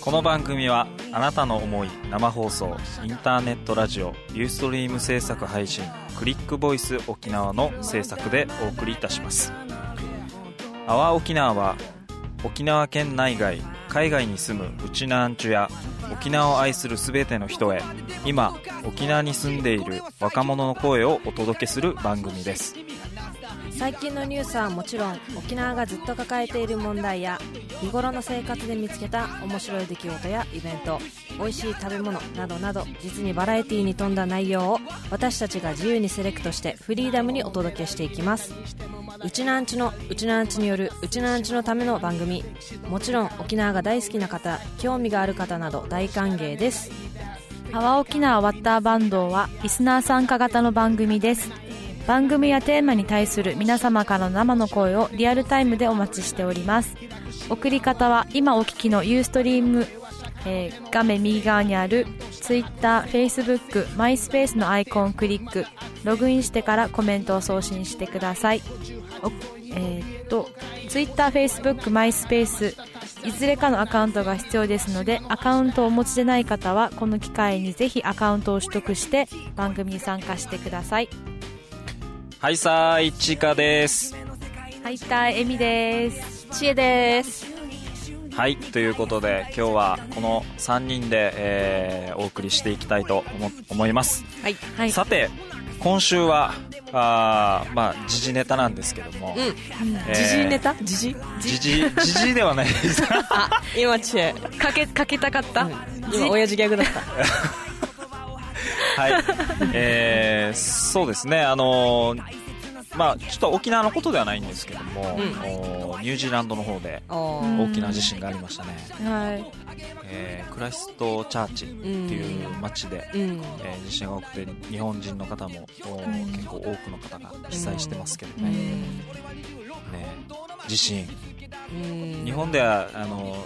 この番組はあなたの思い生放送インターネットラジオユーストリーム制作配信クリックボイス沖縄の制作でお送りいたします。阿波沖縄は沖縄県内外海外に住むうちなんちゅや沖縄を愛する全ての人へ。今沖縄に住んでいる若者の声をお届けする番組です。最近のニュースはもちろん沖縄がずっと抱えている問題や日頃の生活で見つけた面白い出来事やイベント美味しい食べ物などなど実にバラエティーに富んだ内容を私たちが自由にセレクトしてフリーダムにお届けしていきます。うちなんちのうちなんちによるうちなんちのための番組。もちろん沖縄が大好きな方興味がある方など大歓迎です。阿波沖縄ワッターバンドはリスナー参加型の番組です。番組やテーマに対する皆様からの生の声をリアルタイムでお待ちしております。送り方は今お聞きのユーストリーム、えー画面右側にある Twitter、Facebook、MySpace のアイコンをクリックログインしてからコメントを送信してください。えーっと Twitter、Facebook、MySpace いずれかのアカウントが必要ですのでアカウントをお持ちでない方はこの機会にぜひアカウントを取得して番組に参加してください。はいさーいちかです。はいたえみです。知恵です。はいということで今日はこの3人で、えーお送りしていきたいと思思います。はい。はい。さて今週はあーまあ時事ネタなんですけども、うん。えー時事ネタ？時事？時事？時事ではないです。あ今知恵かけかけたかった、今親父ギャグだった はい。えーそうですね。あのーまあちょっと沖縄のことではないんですけども、おニュージーランドの方で大きな地震がありましたね、はい。えークライストチャーチっていう町で、うん。えー地震が多くて日本人の方も、お結構多くの方が被災してますけどね,、ね地震。うん。日本ではあの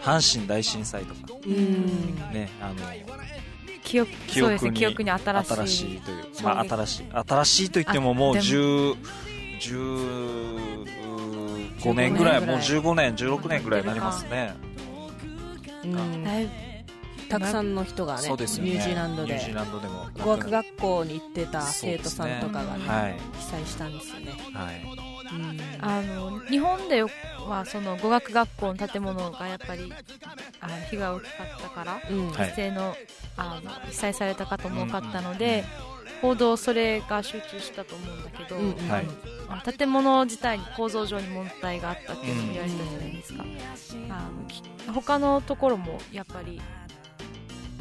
阪神大震災とか、うん。ね、あの記憶記憶に記憶に新しい新しいという、まあ、新しい新しいといってももうあでも。10 15年ぐらい15もう年15年16年ぐらいになりますね。うん。だいぶ。たくさんの人がねそうですよね。ニュージーランドで。ニュージーランドでも語学学校に行ってた生徒さんとかがねはい。被災したんですよね。はい。うんあの日本ではその語学学校の建物がやっぱりあの被害大きかったからうん。はい。犠牲のあの被災された方も多かったので、報道それが集中したと思うんだけど、うんうん。はい。建物自体に構造上に問題があったっていうのも言われたじゃないですか、あのき他のところもやっぱり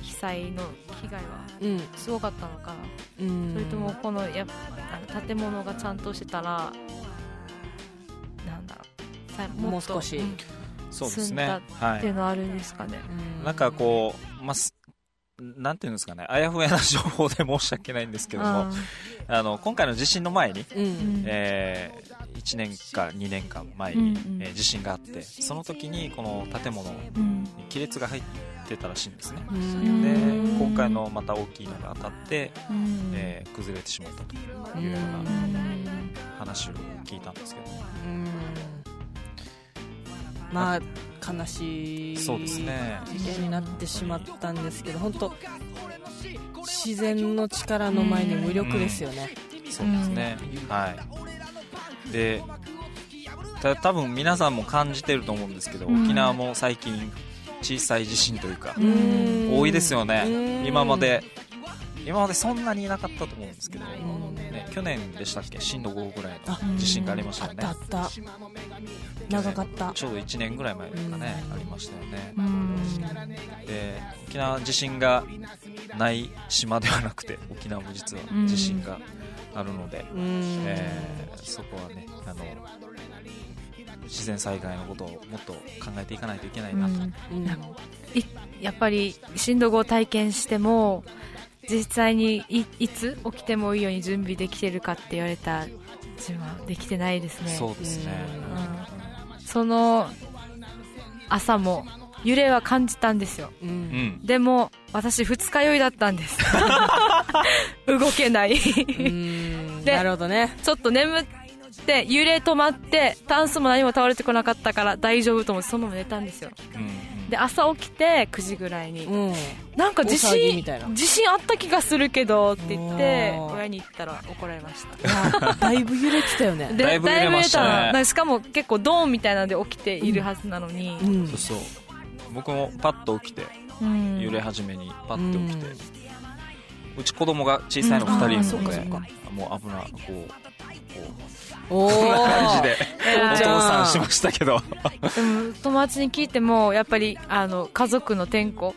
被災の被害はうん。すごかったのかそれともこのやあの建物がちゃんとしてたらうさもう少し。ん。そうですね。進んだはいっていうのはあるんですかね、うん。なんかこう、まあす、なんていうんですかね、あやふやな情報で申し訳ないんですけども、ああの、今回の地震の前に、うん。うん。えー、1年か2年間前に、うんうん。えー地震があって、その時にこの建物にうん。亀裂が入ってたらしいんですね。うん。でうん、今回のまた大きいのが当たって、うん。えー崩れてしまったとうんいうよううなん。話を聞いたんですけど、うんまあ悲しいそうですね。事件になってしまったんですけど本当自然の力の前に無力ですよね、そうですね。はい。で、た多分皆さんも感じてると思うんですけど、うん。沖縄も最近小さい地震というか、うん。多いですよね。うん。今まで今までそんなにいなかったと思うんですけど、んね、去年でしたっけ？震度5ぐらいあの地震がありましたよね。あった長かった。ちょうど1年ぐらい前ですかね、うん。ありましたよね。うん。で沖縄地震がない島ではなくて沖縄も実は地震があるので、うん。えーそこはねあの自然災害のことをもっと考えていかないといけないなと、やっぱり震度5を体験しても実際にいいつ起きてもいいように準備できてるかって言われたちはできてないですね。そうですね。うん。その朝も揺れは感じたんですよ。ううん。んでも私二日酔いだったんです。動けない。なるほどね。ちょっと眠って揺れ止まってタンスも何も倒れてこなかったから大丈夫と思ってそのまま寝たんですよ。うんで朝起きて9時ぐらいに。うん。なんか地大騒ぎ震みたいな。地震あった気がするけどって言って親に言ったら怒られました。だいぶ揺れてたよね。でだいぶ揺れましたね。しかも結構ドーンみたいなので起きているはずなのに、うん。そうそう。僕もパッと起きてうん。揺れ始めにパッと起きて、うち子供が小さいの2人いるのでかもう危なこうおこんな感じーで。おえー。父さんしましたけど。でも友達に聞いてもやっぱりあの家族の転校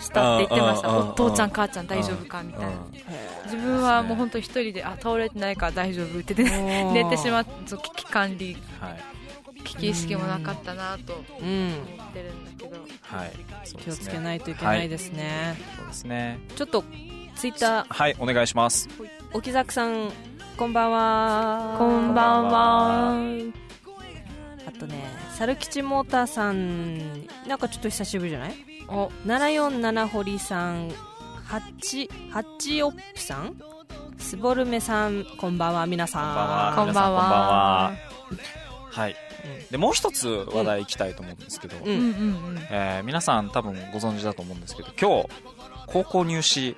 したって言ってました。お父ちゃん母ちゃん大丈夫かみたいな。自分はもう本当一人であ倒れてないから大丈夫って寝てしまってそう危機管理はい。危機意識もなかったなとうん思ってるんだけど。はい。気をつけないといけないですね。そうですね。ちょっとツイッター。はいお願いします。沖崎さんこんばんは。こんばんは。あとね猿吉モーターさんなんかちょっと久しぶりじゃない？お。747堀さんハッチハッチオップさん？スボルメさんこんばんは皆さん。こんばんは。こんばんは。は。い。でもう一つ話題いきたいと思うんですけど、ううんんうんうん。えー皆さん多分ご存知だと思うんですけど今日高校入試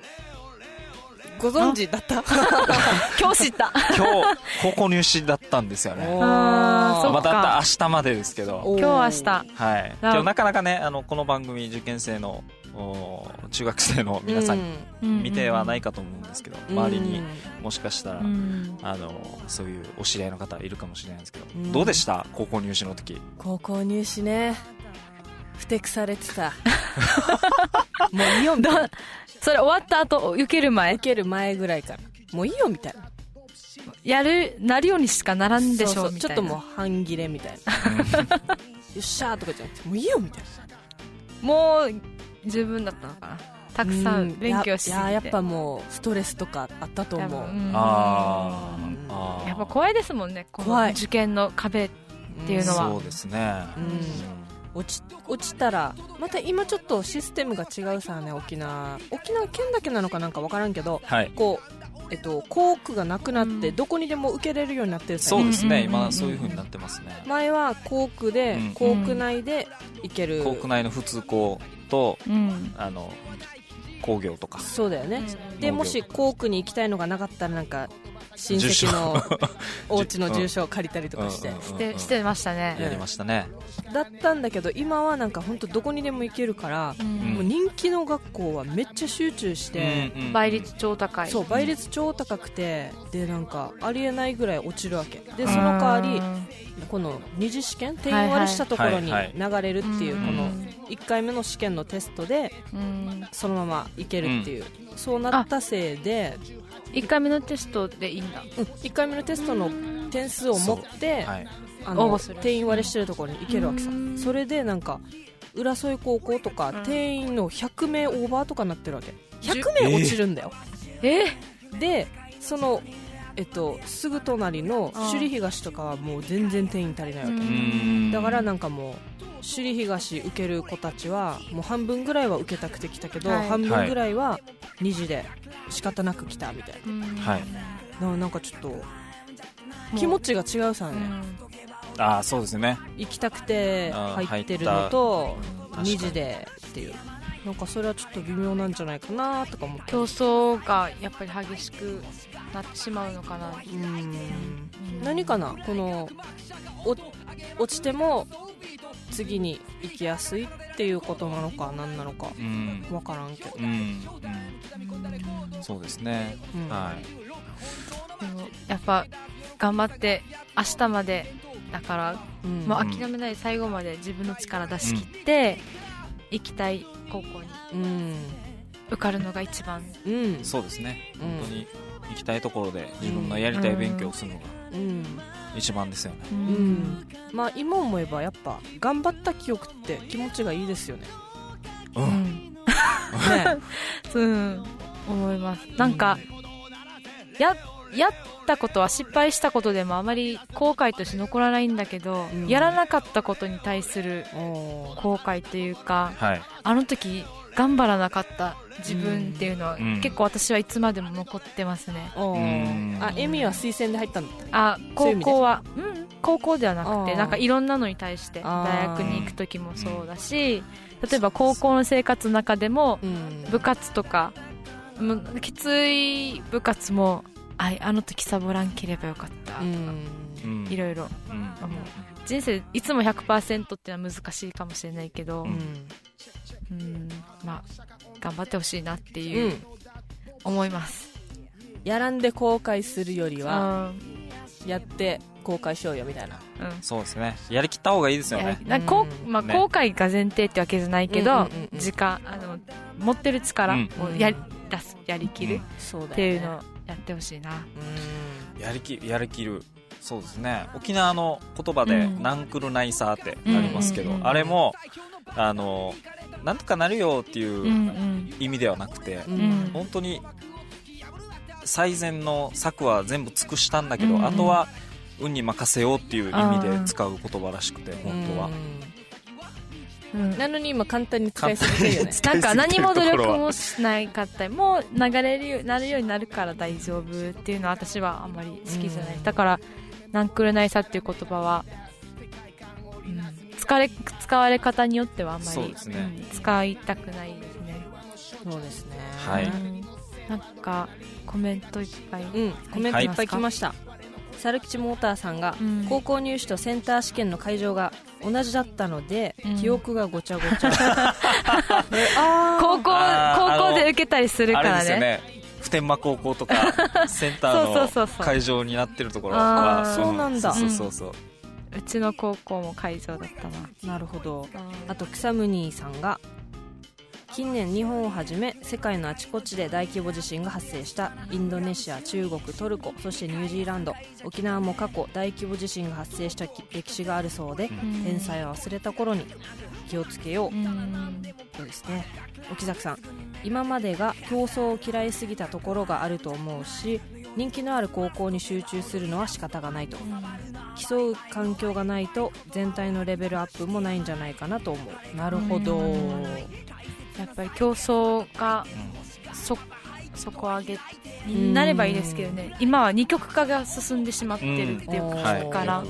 ご存知だった？今日知った。今日高校入試だったんですよね。また明日までですけど。今日明日。はい。今日なかなかねあのこの番組受験生のお中学生の皆さん見てはないかと思うんですけど、周りにもしかしたら、うん。あのそういうお知り合いの方いるかもしれないんですけど、うん。どうでした？高校入試の時。高校入試ね。ふてくされてた。もういいよみたいなそれ終わった後受ける前？受ける前ぐらいから。もういいよみたいな。やるなるようにしかならんでしょそうみたいな。ちょっともう半切れみたいな。よっしゃーとかじゃなくてもういいよみたいな。もう十分だったのかな。たくさうん。勉強して。いやいややっぱもうストレスとかあったと思う。ああー。やっぱ怖いですもんねこの怖い。受験の壁っていうのは。そうですね、うん落ち落ちたらまた今ちょっとシステムが違うさね沖縄。沖縄県だけなのかなんか分からんけどはい。こうえっと校区がなくなってうん。どこにでも受けれるようになってるさそうですね、うんうんうんうん。今そういう風になってますね。前は校区でうん校区内で行ける、校区内の普通校とうん。あの工業とか。そうだよね、うんでもし校区に行きたいのがなかったらなんか親戚のお家の住所を借りたりとかして、してしてましたね。やりましたね、だったんだけど今はなんか本当どこにでも行けるから、うん。もう人気の学校はめっちゃ集中して、うんうん倍率超高い。そう倍率超高くてでなんかありえないぐらい落ちるわけ。でその代わりこの二次試験定員割れしたところにはい流れるっていううん。この1回目の試験のテストでうん。そのままいけるっていう、そうなったせいで、1回目のテストでいいんだ。うん、1回目のテストの点数を持って、はい。あの定員割れしてるところに行けるわけさ。うん。それでなんか浦添高校とかうん。定員の100名オーバーとかになってるわけ。100名落ちるんだよ、えでそのえっとすぐ隣の首里東とかはもう全然定員足りないわけ、ん。だからなんかもう首里東受ける子たちはもう半分ぐらいは受けたくて来たけど、はい。半分ぐらいは2次で仕方なく来たみたいはいなななんかちょっと気持ちが違うさね、ああそうですね。行きたくて入ってるのと入った。確かに。2次でっていう。なんかそれはちょっと微妙なんじゃないかなとか思って競争がやっぱり激しくなってしまうのかな。うん。何かな？このお落ちても次に行きやすいっていうことなのか何なのかうん。分からんけど、うん、うん、そうですね、うん。はい。でもやっぱ頑張って明日までだからうん。もう諦めないで最後まで自分の力出し切って、行きたい高校にうん。受かるのが一番。うん。そうですね、うん本当に行きたいところで自分のやりたい勉強をするのがうん。一番ですよね、ううん。まあ今思えばやっぱ頑張った記憶って気持ちがいいですよね。うん。うん。ね。うん。思います。なんかややったことは失敗したことでもあまり後悔として残らないんだけど、うん。やらなかったことに対する後悔というかはい。あの時頑張らなかった自分っていうのは、うん。結構私はいつまでも残ってますね。おうん。ーあエミは推薦で入ったんだあ高校はうん。高校ではなくてなんかいろんなのに対して大学に行く時もそうだし例えば高校の生活の中でもうん。部活とかもうきつい部活もああの時サボらんければよかった、うん。うん。いろいろうん。思う人生いつも100%ってのは難しいかもしれないけど、ううんんまあ頑張ってほしいなってういうん。思います、やらんで後悔するよりはうん。やって後悔しようよみたいな。うん。そうですね。やりきった方がいいですよね。なんかこうまあ、ね。後悔が前提ってわけじゃないけど、うんうんうんうん。時間あの持ってる力うん。をやり出すやりきるっていうのをやってほしいな、うん。やりきやりきるそうですね。沖縄の言葉で「うん。ナンクルナイサー」ってありますけど、うんうんうんあれもあのなんとかなるよっていう意味ではなくて、ううん。ん本当に最善の策は全部尽くしたんだけど、うんうん。あとは運に任せようっていう意味で使う言葉らしくて本当は、うん。なのに今簡単に使いすぎてるよね なんか何も努力もしないかった。りもう流れるようになるようになるから大丈夫っていうのは私はあんまり好きじゃない、うん。だからナンクルナイサっていう言葉は、うん、使われ使われ方によってはあんまり、ね。うん使いたくないですね、そうですね。はい。うんなんかコメントいっぱい、うんコメントいっぱい来ました。猿吉モーターさんがうん。高校入試とセンター試験の会場が同じだったので、うん。記憶がごちゃごちゃ。高校高校で受けたりするからね。ですよね。普天間高校とか センターの会場になってるところあはーそう。なんだ。そうそうそうう。ちの高校も会場だったな。なるほど。あと草ムニーさんが近年日本をはじめ世界のあちこちで大規模地震が発生した。インドネシア中国トルコそしてニュージーランド。沖縄も過去大規模地震が発生した歴史があるそうで、うん。天才を忘れた頃に気をつけよう。うん。そうですね。沖崎さん今までが競争を嫌いすぎたところがあると思うし人気のある高校に集中するのは仕方がないと。競う環境がないと全体のレベルアップもないんじゃないかなと思う。なるほど。うんやっぱり競争がそ底上げになればいいですけどね。今は二極化が進んでしまってるっていううん。から、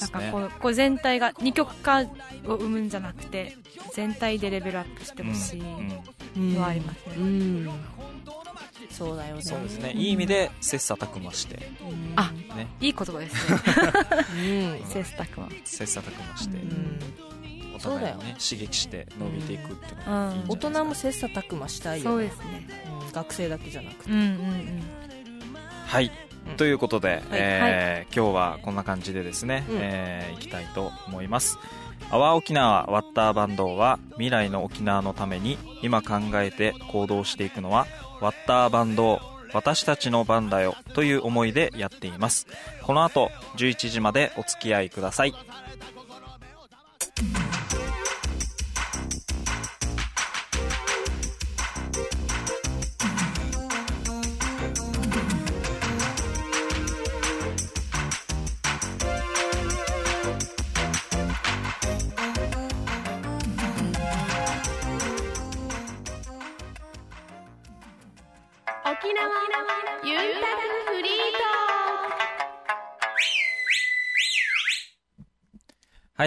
なんかこうこう全体が二極化を生むんじゃなくて全体でレベルアップしてほしい。うん。うん。のはありますね。うん。そうだよね。そうですね。いい意味で切磋琢磨して。うんあね。いい言葉ですね。うん。セスタクは切磋琢磨して。うんお互いにそうだね刺激して伸びていくっていうのがいいん大人も切磋琢磨したいよそうですね。うん学生だけじゃなくて。うんうんうん。はい。うん。ということで、えー今日はこんな感じでですね、うん。えーいきたいと思います「アワー沖縄ワッターバンド」は未来の沖縄のために今考えて行動していくのはワッターバンド私たちの番だよという思いでやっています。この後11時までお付き合いください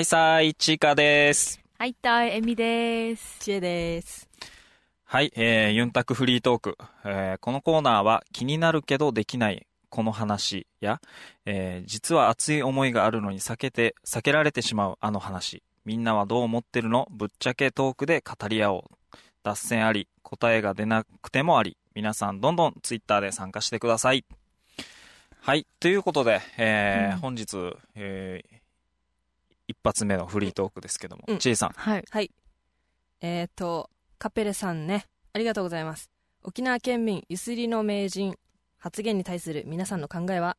はいさーいちいかです。はいたいえみです。知恵です。はい、えーユンタクフリートーク、えーこのコーナーは気になるけどできないこの話や、えー実は熱い思いがあるのに避けて、避けられてしまうあの話。みんなはどう思ってるの？ぶっちゃけトークで語り合おう。脱線あり、答えが出なくてもあり、皆さんどんどんツイッターで参加してください。はい、ということで、えーうん。本日、えー一発目のフリートークですけども、うん。ちえさん。はい。はい。えっ、とカペレさんねありがとうございます。沖縄県民ゆすりの名人発言に対する皆さんの考えは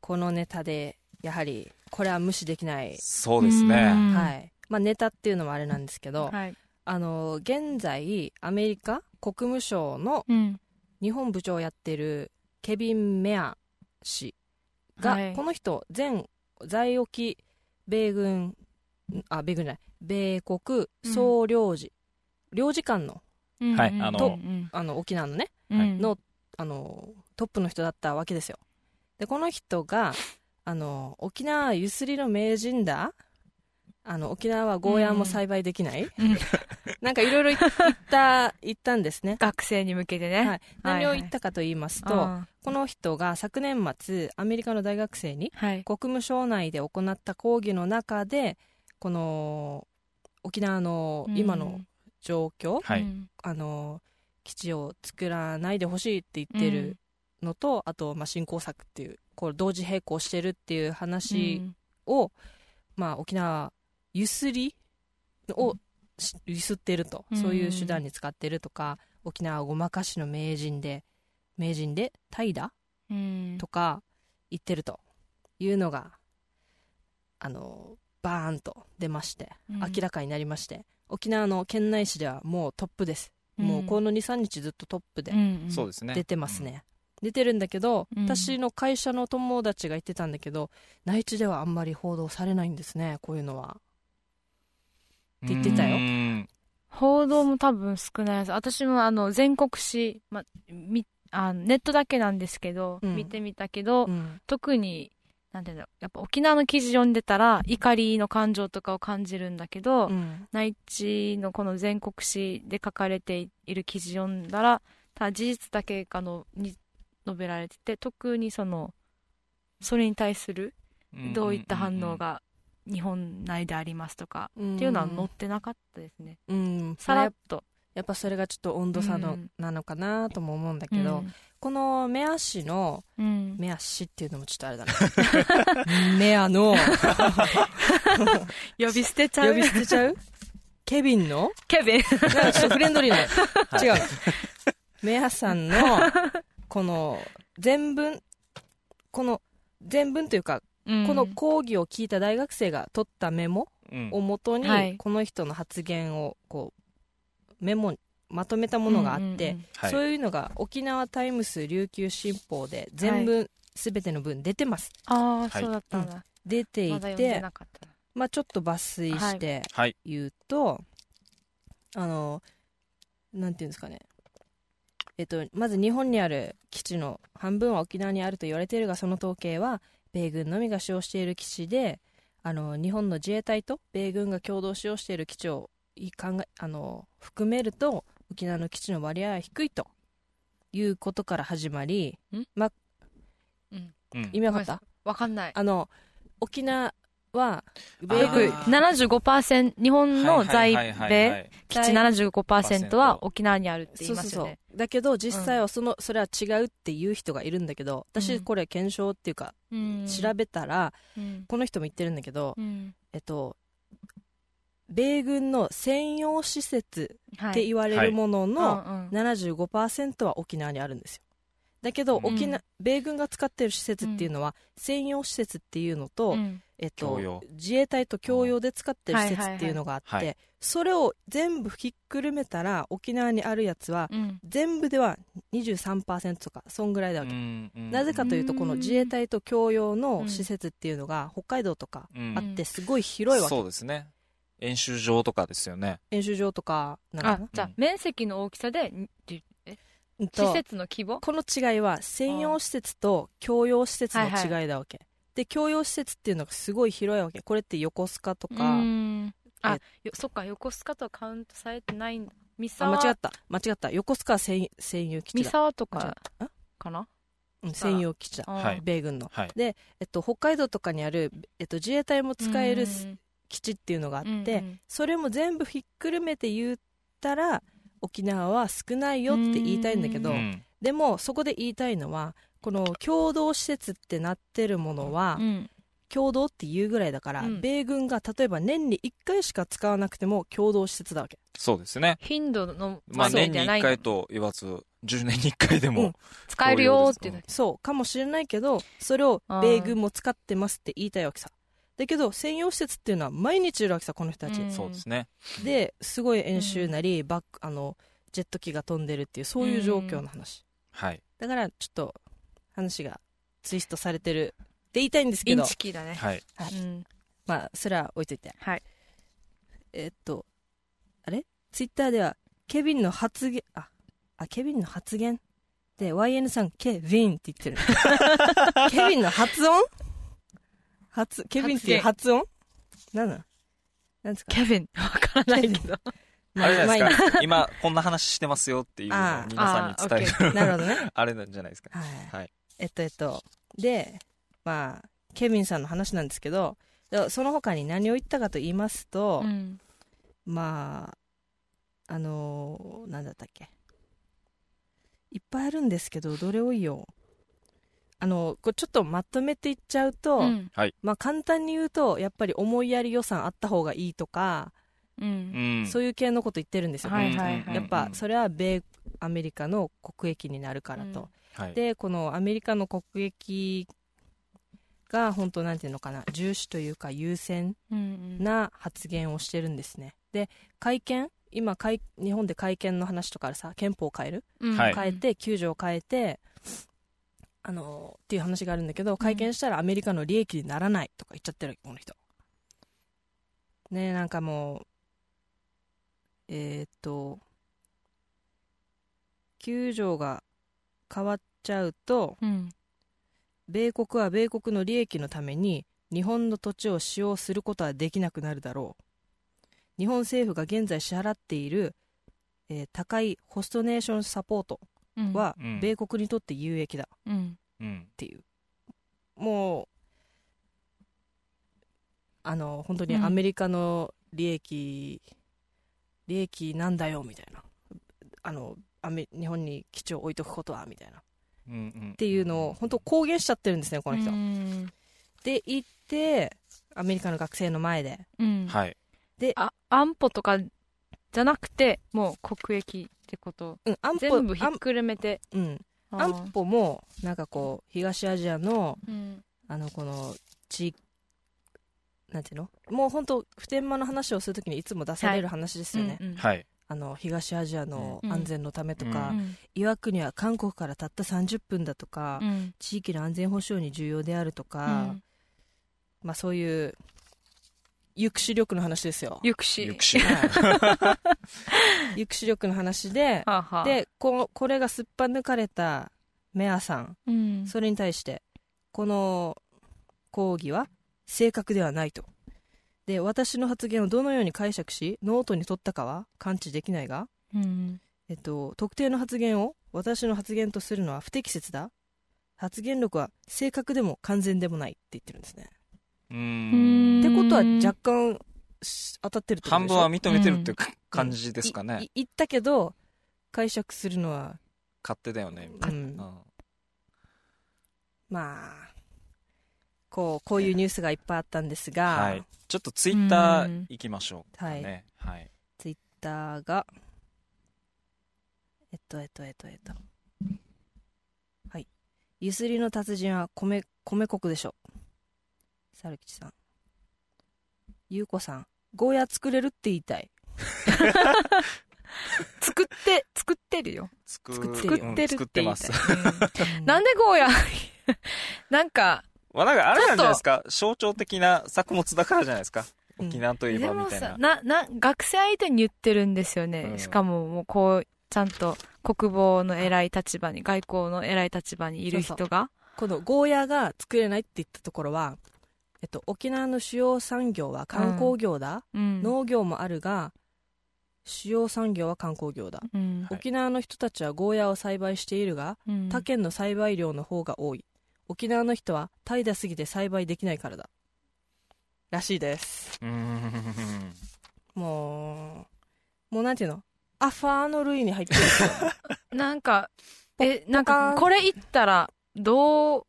このネタでやはりこれは無視できない、そうですね。うん。はい。まあ、ネタっていうのもあれなんですけど、はい。あの現在アメリカ国務省のうん。日本部長をやってるケビン・メア氏が、はいこの人前在沖米軍あ米軍じゃない。米国総領事、領事館のうんはいあのあの沖縄のねうん。のあのトップの人だったわけですよ。でこの人があの沖縄ゆすりの名人だあの沖縄はゴーヤーも栽培できない、うん。なんかいろいろ言った言ったんですね。学生に向けてね、はい、何を言ったかと言いますと、あこの人が昨年末アメリカの大学生にーはい。国務省内で行った講義の中でこの沖縄の今の状況、はい。うん。あの基地を作らないでほしいって言ってるのと、あと、まあ、振興策っていうこう同時並行してるっていう話を、まあ、沖縄ゆすり？をしゆすってると、うん。そういう手段に使ってるとか沖縄ごまかしの名人で名人で怠惰うん。とか言ってると。いうのがあのバーンと出ましてうん。明らかになりまして、沖縄の県内市ではもうトップです、もうこの23日ずっとトップでうん。そうですね。出てますね、出てるんだけど、うん。私の会社の友達が言ってたんだけど内地ではあんまり報道されないんですねこういうのはって言ってたよ。報道も多分少ないです私もあの全国紙、ま、みあネットだけなんですけど、うん。見てみたけど、うん。特になんていうんだろうやっぱ沖縄の記事読んでたら怒りの感情とかを感じるんだけど、うん。内地のこの全国紙で書かれている記事読んだらただ事実だけがのに述べられてて特にそのそれに対するどういった反応が日本内でありますとか、うん。っていうのは載ってなかったですね。うん。さらっと。やっぱそれがちょっと温度差の、うん。なのかなとも思うんだけど、この目足のうん。うん目足っていうのもちょっとあれだな 目アの。呼び捨てちゃう？呼び捨てちゃう？ケビンの？ケビン。なんかちょっとフレンドリーな、違う。メアさんのこの全文この全文というか、この講義を聞いた大学生が取ったメモうん。をもとに、はい。この人の発言をこうメモにまとめたものがあって、うんうんはい。そういうのが沖縄タイムス琉球新報で全文、すべての文出てます。ああ、はい。そうだったんだ、出ていまだ読んでてなかったなまあ、ちょっと抜粋してはい。言うと、あのなんていうんですかね。えっと、まず日本にある基地の半分は沖縄にあると言われているがその統計は米軍のみが使用している基地であの日本の自衛隊と米軍が共同使用している基地をい考えあの含めると沖縄の基地の割合は低いということから始まりまうん。意味わかった？わかんない。あの沖縄はあ米よく軍ー75%日本の在米基地75%は沖縄にあるって言いうますよねだけど実際はその、それは違うっていう人がいるんだけどう私んこれ検証っていうかうん。調べたら、うん。この人も言ってるんだけど、うん。えっと米軍の専用施設はい。って言われるもののうんうん。75%は沖縄にあるんですよ。だけどうん。沖縄、米軍が使ってる施設っていうのは専用施設っていうのと、うんえっと自衛隊と共用で使ってる施設っていうのがあって、はいはいはいそれを全部ひっくるめたら沖縄にあるやつはうん。全部では23%とかそんぐらいだわけ、うんうんなぜかというとうん。この自衛隊と共用の施設っていうのが北海道とかうん。あってすごい広いわけ、そうですね。演習場とかですよね。演習場とかなんあかな？じゃあ面積の大きさでにえ？施設の規模？この違いは専用施設と共用施設の違いだわけ、で共用施設っていうのがすごい広いわけ。これって横須賀とうか、ん。あそっか横須賀とはカウントされてないんだ。三あ沢間違った。間違った。横須賀は専専用基地三だ沢とかかな？うん専用基地だ。あはい。米軍の。はい。で、えっと、北海道とかにある、えっと、自衛隊も使えるうん基地っていうのがあって、それも全部ひっくるめて言ったら沖縄は少ないよって言いたいんだけど、うん。でもそこで言いたいのはこの共同施設ってなってるものは、うん。共同っていうぐらいだから、うん。米軍が例えば年に1回しか使わなくても共同施設だわけ。そうですね。頻度のまあ年に1割合じゃない回と言わず10年に1回でも、うん。使えるよっていうそう。かもしれないけどそれを米軍も使ってますって言いたいわけさ。だけど専用施設っていうのは毎日いるわけさこの人たち、うん。そうですね。ですごい演習なり、バックあのジェット機が飛んでるっていうそういう状況の話、はい。だからちょっと話がツイストされてる。って言いたいんですけインどチキだね。はい。うん。まあそれは置いといて。はい。えっとあれ？ツイッターではケビンの発言ああケビンの発言？で YN さんケビンって言ってる。ケビンの発音？発ケビンっていう発音？なんなんなんですか？ケビン、わからないけど。あれじゃないまあですか今こんな話してますよっていうのを皆さんに伝えあるなるほどね。あれなんじゃないですか。はい、はいえっとえっとでまあケビンさんの話なんですけどでその他に何を言ったかと言いますと、うん。まああのーなんだったっけ。いっぱいあるんですけどどれを言おう。あのこれちょっとまとめていっちゃうと、うん。まあ簡単に言うとやっぱり思いやり予算あった方がいいとか、うん。う。ん。そういう系のこと言ってるんですよ、はいはいはい。やっぱそれは米アメリカの国益になるからと、はい。でこのアメリカの国益が本当なんていうのかな重視というか優先うん。な発言をしてるんですね。で会見今会日本で会見の話とかさ憲法を変える、うん。はい。変えて9条を変えてあのっていう話があるんだけど会見したらアメリカの利益にならないとか言っちゃってるこの人。ねなんかもうえーっと9条が変わっちゃうとうん。米国は米国の利益のために日本の土地を使用することはできなくなるだろう。日本政府が現在支払っている、えー高いホストネーションサポートうん、はうん。米国にとって有益だ。っうん。うん。ていう。もうあの本当にうん。アメリカの利益、利益なんだよみたいな。あのアメ日本に基地を置いとくことはみたいなっうんうんていうのを本当公言しちゃってるんですねこの人、うん。で行ってアメリカの学生の前でうん。はいあ、安保とかじゃなくて、もう国益ってこと。うん、安保全部ひっくるめて。うん、安保もなんかこう東アジアのうん。あのこの地なんていうのもう本当普天間の話をするときにいつも出される話ですよね、うんうんはいあの東アジアのうん。安全のためとか、うん。岩国は韓国からたった30分だとか、うん。地域の安全保障に重要であるとか、まあそういう抑止力の話ですよ。抑止。抑止。はい。抑止力の話ではあはあ、でここれがすっぱ抜かれたメアさん。うん、それに対してこの抗議は正確ではないとで私の発言をどのように解釈しノートに取ったかは感知できないが、うん、えっと、特定の発言を私の発言とするのは不適切だ。発言力は正確でも完全でもないって言ってるんですね。ううん。んってことは若干し当たってるってことでしょ？半分は認めてるっていうか感じですかいねい言ったけど解釈するのは、勝手だよねみたいうん。なまあこうこういうニュースがいっぱいあったんですが、はいちょっとツイッターうん行きましょうかねはいツイッターが、えっと、えっと、えっと、えっと。はい。ゆすりの達人は米、米国でしょ。猿吉さん。ゆうこさん。ゴーヤ作れるって言いたい。作って、作ってるよ。作作ってる作ってるって言いたいす。うんなんでゴーヤ なんか、まあなんかあれなんじゃないですか象徴的な作物だからじゃないですかうん沖縄といえばみたいなさ、な、な、学生相手に言ってるんですよね。うんしかももうこう、ちゃんと国防の偉い立場に、外交の偉い立場にいる人が。このゴーヤが作れないって言ったところは、えっと、沖縄の主要産業は観光業だ。うん。農業もあるが、主要産業は観光業だ。うん。はい沖縄の人たちはゴーヤを栽培しているが、うん他県の栽培量の方が多い沖縄の人は怠惰すぎて栽培できないからだ。らしいです。うーん。もうもうなんていうの？アファーの類に入ってる。なんか、え、なんか、これ言ったら、どう、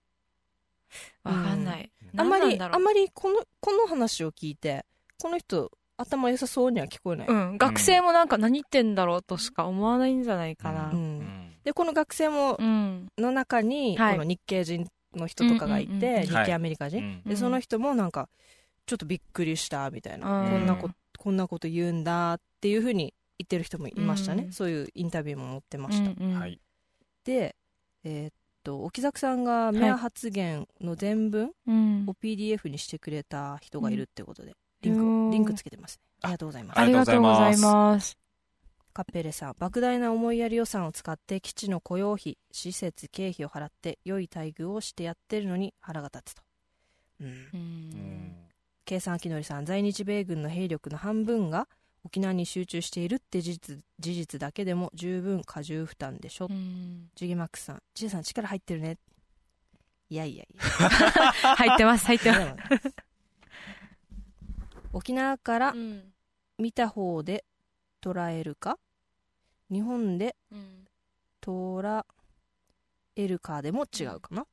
わかんない。あんまりあんまりこのこの話を聞いてこの人頭良さそうには聞こえない、うん。学生もなんか何言ってんだろうとしか思わないんじゃないかな。う。うんん。でこの学生もうん。の中に、はい。この日系人の人とかがいて、うんうんうんうん。日系アメリカ人、うんでその人もなんかちょっとびっくりしたみたいな、うん。こんなここんなこと言うんだっていうふうに言ってる人もいましたね、うん。そういうインタビューも載ってました、うんうん。はい。でえーっと沖崎さんがメア発言の全文うん。を PDF にしてくれた人がいるってことで、リうん。ンクリンクつけてますね。ありがとうございます。ありがとうございます。カッペレさん莫大な思いやり予算を使って基地の雇用費施設経費を払って良い待遇をしてやってるのに腹が立つと、うん、計算きのりさん在日米軍の兵力の半分が沖縄に集中しているって事実事実だけでも十分過重負担でしょ、うん。ジュギマックスさんジェイさん力入ってるね。いやいやいや。入ってます、入ってます。沖縄からうん。見た方で捉えるか？日本で捉えるかでも違うかな。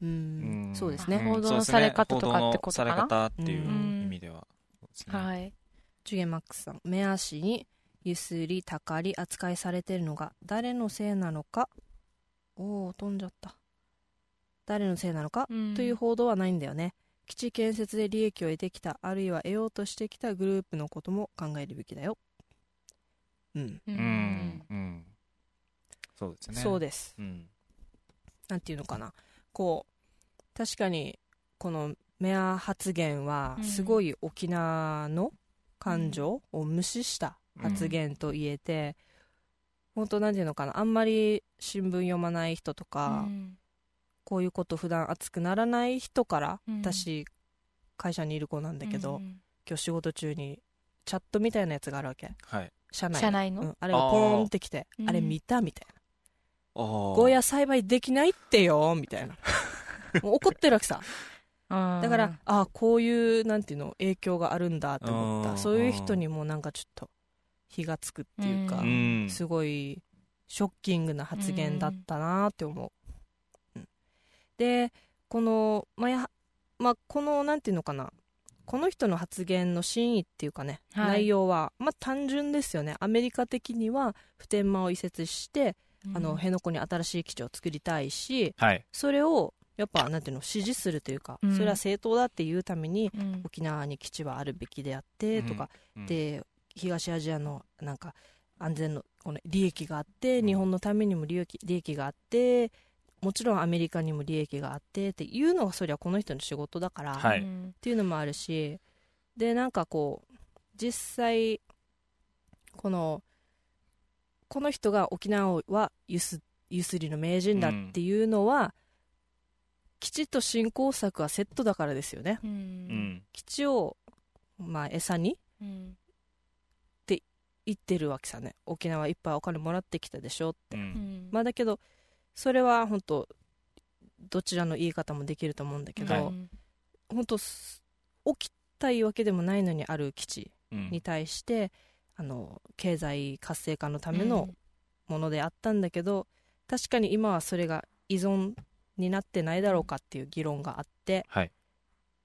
うーん。うん。そうですね、ん。報道のされ方とかってことかな。報道のされ方っていううん。意味では、ですね。はい。ジュゲマックスさん。目足にゆすりたかり扱いされてるのが誰のせいなのか。おお飛んじゃった。誰のせいなのか、うん。という報道はないんだよね。基地建設で利益を得てきたあるいは得ようとしてきたグループのことも考えるべきだようん、ううん。ん。うん。そうですね。でそうです。うん。なんていうのかな。こう確かにこのメア発言はうん。すごい沖縄の感情を無視した発言と言えて、本当なんていうのかな。あんまり新聞読まない人とか、うん。こういうこと普段熱くならない人から、うん。私会社にいる子なんだけど、うん。今日仕事中にチャットみたいなやつがあるわけ。はい社内社内の？うん。あれがポーンってきてうん。あれ見たみたいな。ゴーヤ栽培できないってよみたいな。もう怒ってるわけさ。だから、あこういうなんていうの影響があるんだって思っうん。たそういう人にもなんかちょっと火がつくっていうか、すごいショッキングな発言だったなって思う、うん。でこのまあやまあこのなんていうのかなこの人の発言の真意っていうかね、はい。内容はまあ単純ですよね。アメリカ的には普天間を移設して、あの辺野古に新しい基地を作りたいしはい。それをやっぱなんていうの支持するというか、うん。それは正当だっていうためにうん。沖縄に基地はあるべきであってとか、うん。で東アジアのなんか安全のこの利益があって、うん。日本のためにも利益利益があってもちろんアメリカにも利益があってっていうのがそりゃこの人の仕事だから、はい。うんっていうのもあるし。でなんかこう実際このこの人が沖縄はゆすゆすりの名人だっていうのは、基地と振興策はセットだからですよね。ううん。ん基地を、まあ、餌にうん。言ってるわけさね。沖縄いっぱいお金もらってきたでしょって、ううんん。まあだけどそれは本当どちらの言い方もできると思うんだけど、はい。うん本当す起きたいわけでもないのにある基地うん。に対して、あの経済活性化のためのものであったんだけど、確かに今はそれが依存になってないだろうかっていう議論があってはい。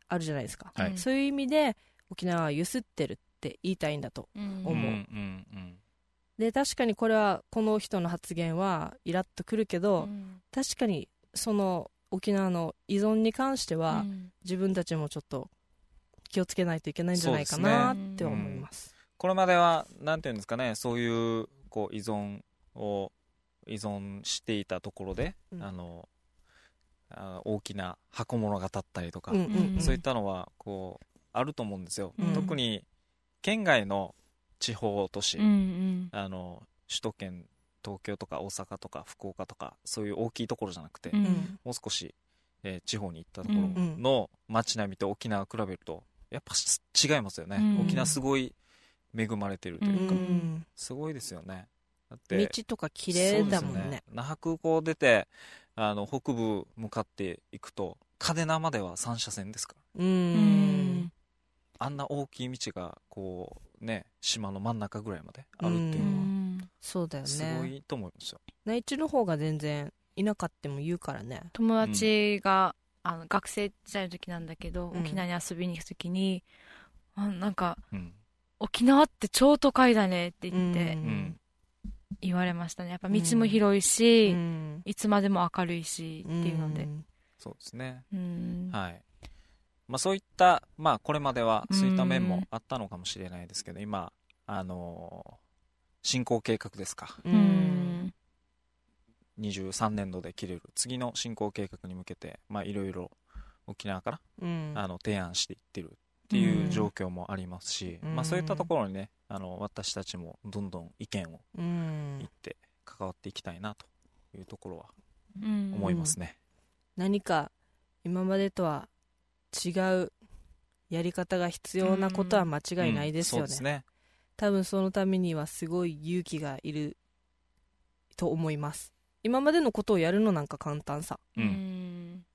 あるじゃないですか、はい。そういう意味で沖縄はゆすってるって言いたいんだとうん。思う。うんうんで確かにこれはこの人の発言はイラッとくるけど、うん。確かにその沖縄の依存に関しては、うん。自分たちもちょっと気をつけないといけないんじゃないかなって思います。これまではなんていうんですかねそういうこう依存を依存していたところで、うん。あのあ大きな箱物が立ったりとか、うんうんうん。そういったのはこうあると思うんですよ、うん。特に県外の地方都市、うんうん。あの首都圏東京とか大阪とか福岡とかそういう大きいところじゃなくて、うん。うんもう少し、えー地方に行ったところうんの街並みと沖縄比べるとやっぱし違いますよね、うん。沖縄すごい恵まれてるというか、うんすごいですよね。だって道とか綺麗だもんね。そうです那覇空港出てあの北部向かっていくと嘉手納までは3車線ですから。あんな大きい道がこうね島の真ん中ぐらいまであるっていううのはん。そうだよすごねいと思いますよ、内地の方が全然いなかっても言うからね。友達が、あの学生時代の時なんだけど、うん。沖縄に遊びに行く時にあなんかうん。沖縄って超都会だねって言ってうん。言われましたね。やっぱ道も広いし、うん。いつまでも明るいしっていうので。ん。そうですね。うん。はいまあ、そういった、まあ、これまではそういった面もうんあったのかもしれないですけど、今、あのー進行計画ですか、ううんん2023年度で切れる。次の振興計画に向けて、まあ、いろいろ沖縄から、うん。あの提案していってるっていう状況もありますし、うん。まあ、そういったところにねあの私たちもどんどん意見をうん。言って関わっていきたいなというところはうん。思いますね。何か今までとは違うやり方が必要なことは間違いないですよね,、うんそうですね。多分そのためにはすごい勇気がいると思います。今までのことをやるのなんか簡単さ。ううん。ん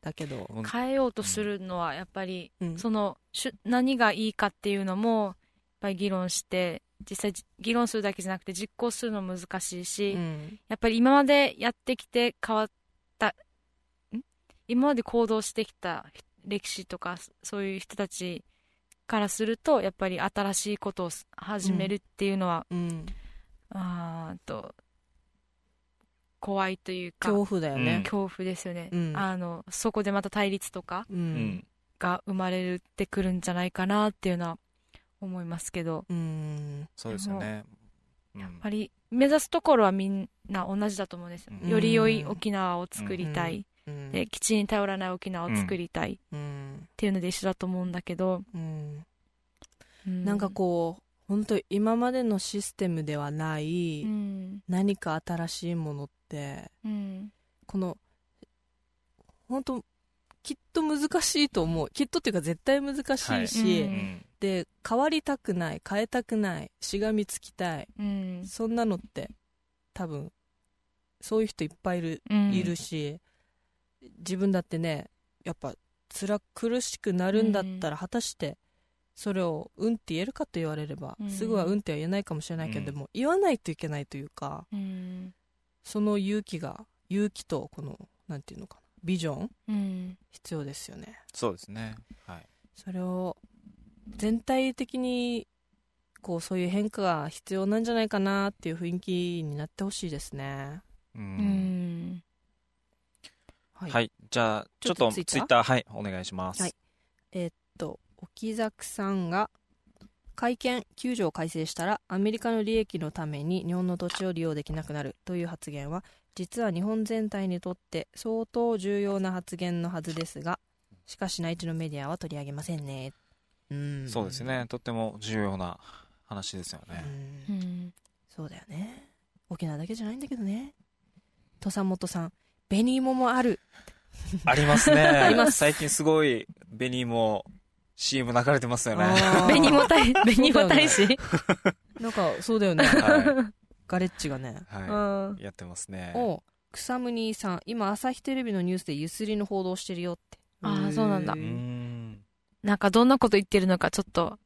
だけど、うん変えようとするのはやっぱり、うん。そのしゅ何がいいかっていうのもやっぱり議論して実際じ議論するだけじゃなくて実行するの難しいし、うん。やっぱり今までやってきて変わったん今まで行動してきた歴史とかそそういう人たちからするとやっぱり新しいことをす始めるっていうのは、うん、あーっと怖いというか恐怖だよね。恐怖ですよね、うん。あのそこでまた対立とかが生まれてくるんじゃないかなっていうのは思いますけど。うん。そうですよね。うん。やっぱり目指すところはみんな同じだと思うんですよ、うん。より良い沖縄を作りたい、うん。で基地に頼らない沖縄を作りたい。っうん。ていうので一緒だと思うんだけど、うん。うん。なんかこう本当今までのシステムではないうん。何か新しいものってうん。この本当きっと難しいと思う。きっとっていうか絶対難しいし、はい。うん。で変わりたくない変えたくないしがみつきたいうん。そんなのって多分そういう人いっぱいいる,、うん。いるし自分だってねやっぱ辛苦しくなるんだったら果たしてそれをうんって言えるかと言われれば、うん。すぐはうんっては言えないかもしれないけれども、言わないといけないというかうん。その勇気が勇気とこのなんていうのかなビジョンうん。必要ですよね。そうですね。はい。それを全体的にこうそういう変化が必要なんじゃないかなっていう雰囲気になってほしいですね。う。うんんははい。じゃあ、ちょっとツイッター？ツイッター、はい、お願いします。はい。えっと沖崎さんが会見9条を改正したらアメリカの利益のために日本の土地を利用できなくなるという発言は実は日本全体にとって相当重要な発言のはずですがしかし内地のメディアは取り上げませんね。うんそうですね。とっても重要な話ですようね。ん。うん。そうだよね。沖縄だけじゃないんだけどね。土佐本さん紅芋もある。ありますね。あります。最近すごい、紅も CM 流れてますよね。紅も大紅も大使なんかそうだよね。はガレッジがね。やってますね。お草むにさん今朝日テレビのニュースでゆすりの報道してるよって。あーそうなんだ。うーん。なんかどんなこと言ってるのかちょっと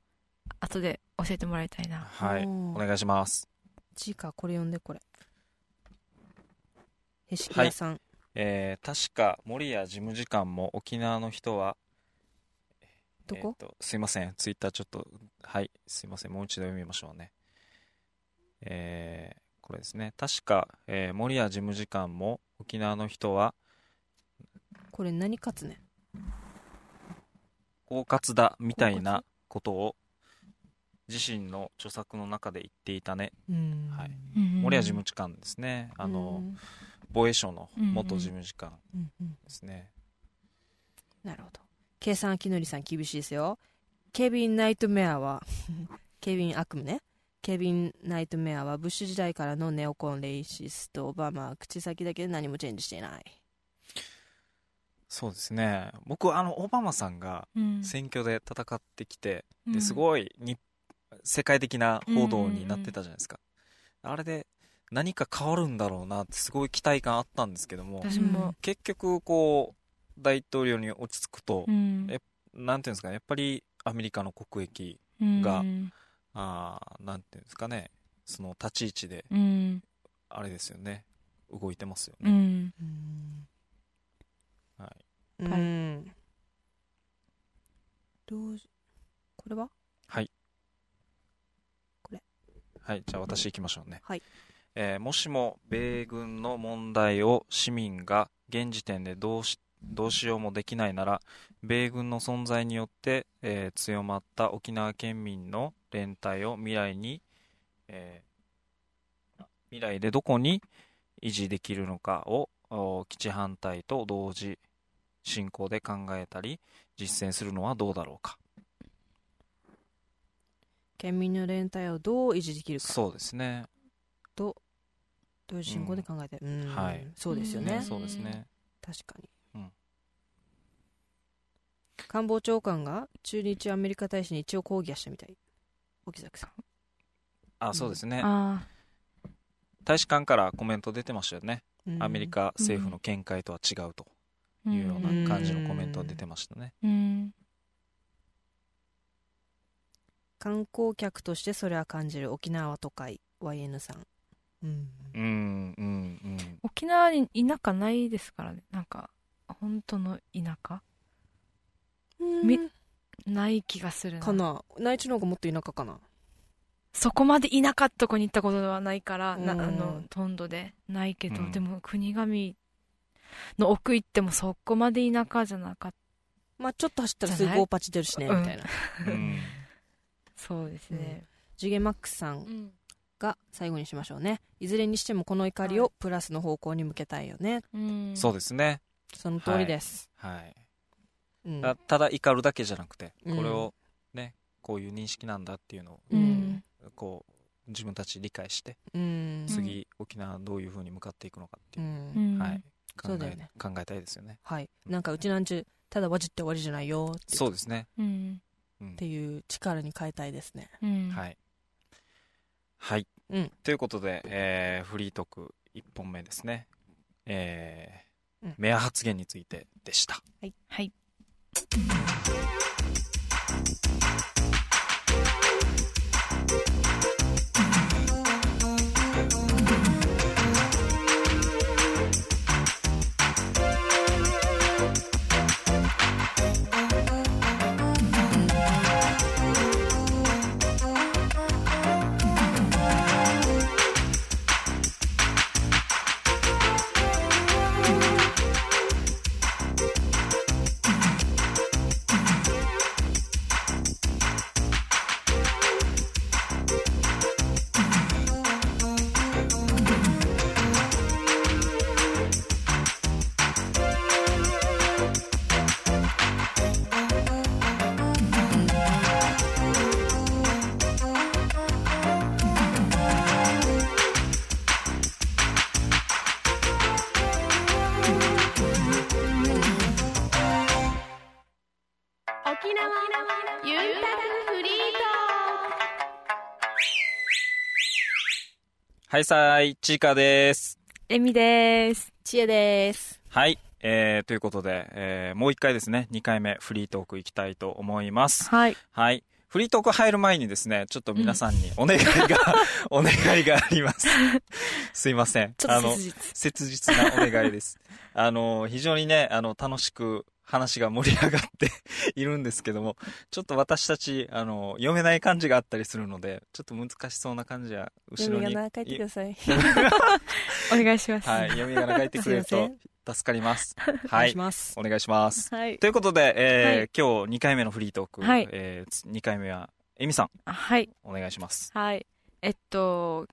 後で教えてもらいたいな。はい。お願いします。ちかこれ読んでこれ。へしき屋さん、えー、確か森谷事務次官も沖縄の人は、どこ、えーとすいません、ツイッターちょっと、はい、すいません、もう一度読みましょうね。えー、これですね。確か、えー森谷事務次官も沖縄の人は、これ何かつね？狡猾だみたいなことを自身の著作の中で言っていたね。うん。はい。うん森谷事務次官ですね。あの、防衛省の元事務次官うんうん。ですね。なるほど。計算きのりさん厳しいですよ。ケビン・ナイトメアは ケビン・悪夢ね。ケビン・ナイトメアはブッシュ時代からのネオコン・レイシストオバマは口先だけで何もチェンジしていない。そうですね。僕はあの、オバマさんがうん。選挙で戦ってきて、うん。ですごいに世界的な報道になってたじゃないですか、あれで何か変わるんだろうなってすごい期待感あったんですけども私も、結局こう大統領に落ち着くと、うん。えなんていうんですかねやっぱりアメリカの国益がうん。あーなんていうんですかねその立ち位置でうん。あれですよね動いてますよね、うん。はい、うん。どうしこれは？はい、じゃあ私行きましょうね。はいえーもしも米軍の問題を市民が現時点でどうしどうしようもできないなら、米軍の存在によって、えー強まった沖縄県民の連帯を未来に、えー未来でどこに維持できるのかをお基地反対と同時進行で考えたり実践するのはどうだろうか。県民の連帯をどう維持できるか。そうですねとどういう進行で考えて、うん。はい。そうですよね、うん。そうですね。確かに、うん。官房長官が駐日アメリカ大使に一応抗議はしたみたい。沖崎さん。あそうですね。あ大使館からコメント出てましたよね。うん。アメリカ政府の見解とは違うとあいうような感じのコメントが出てましたね。うん。観光客としてそれは感じる。沖縄都会 YN さんうん。うんうんうん沖縄に田舎ないですからね。なんか本当の田舎？みない気がするな。かな。内地の方がもっと田舎かな。そこまで田舎ってとこに行ったことはないから、なうん。あのトンドで。ないけど、うん。でも国神の奥行ってもそこまで田舎じゃなかった。まあちょっと走ったらすぐゴーパチ出るしねみうん。たいな。う んそうですね、ジュゲマックスさんが最後にしましょうね。いずれにしてもこの怒りをプラスの方向に向けたいよね。うん。そうですね。その通りです、はい。うん。たただ怒るだけじゃなくてうん。これをねこういう認識なんだっていうのをうん。こう自分たち理解してうん。次沖縄どういうふうに向かっていくのかってういう、うん。んはい。考えね。考えたいですよね。はい。なんかうちなんちゅただわじって終わりじゃないよって。そうですね、うん。うん。っていう力に変えたいですね。うん。はいはい、うん。ということで、えーフリートーク1本目ですね。えーうん。メア発言についてでした。はい。沖はいさーいちいかですエミです知恵ですはいえー、ということで、えーもう一回ですね2回目フリートークいきたいと思いますはいはい。フリートーク入る前にですね、ちょっと皆さんにお願いが、お願いがあります。すいません。ちょっと切実切実なお願いです。あの、非常にね、あの、楽しく話が盛り上がって いるんですけども、ちょっと私たち、あの、読めない漢字があったりするので、ちょっと難しそうな漢字は後ろに。読みがな書いてくださいお願いしますはい、読み仮名書いてくれると助かります。はいお願いします。はい ということで、えーはい今日2回目のフリートーク、はいえ2回目は、エミさん、はいお願いします。はい。えっと、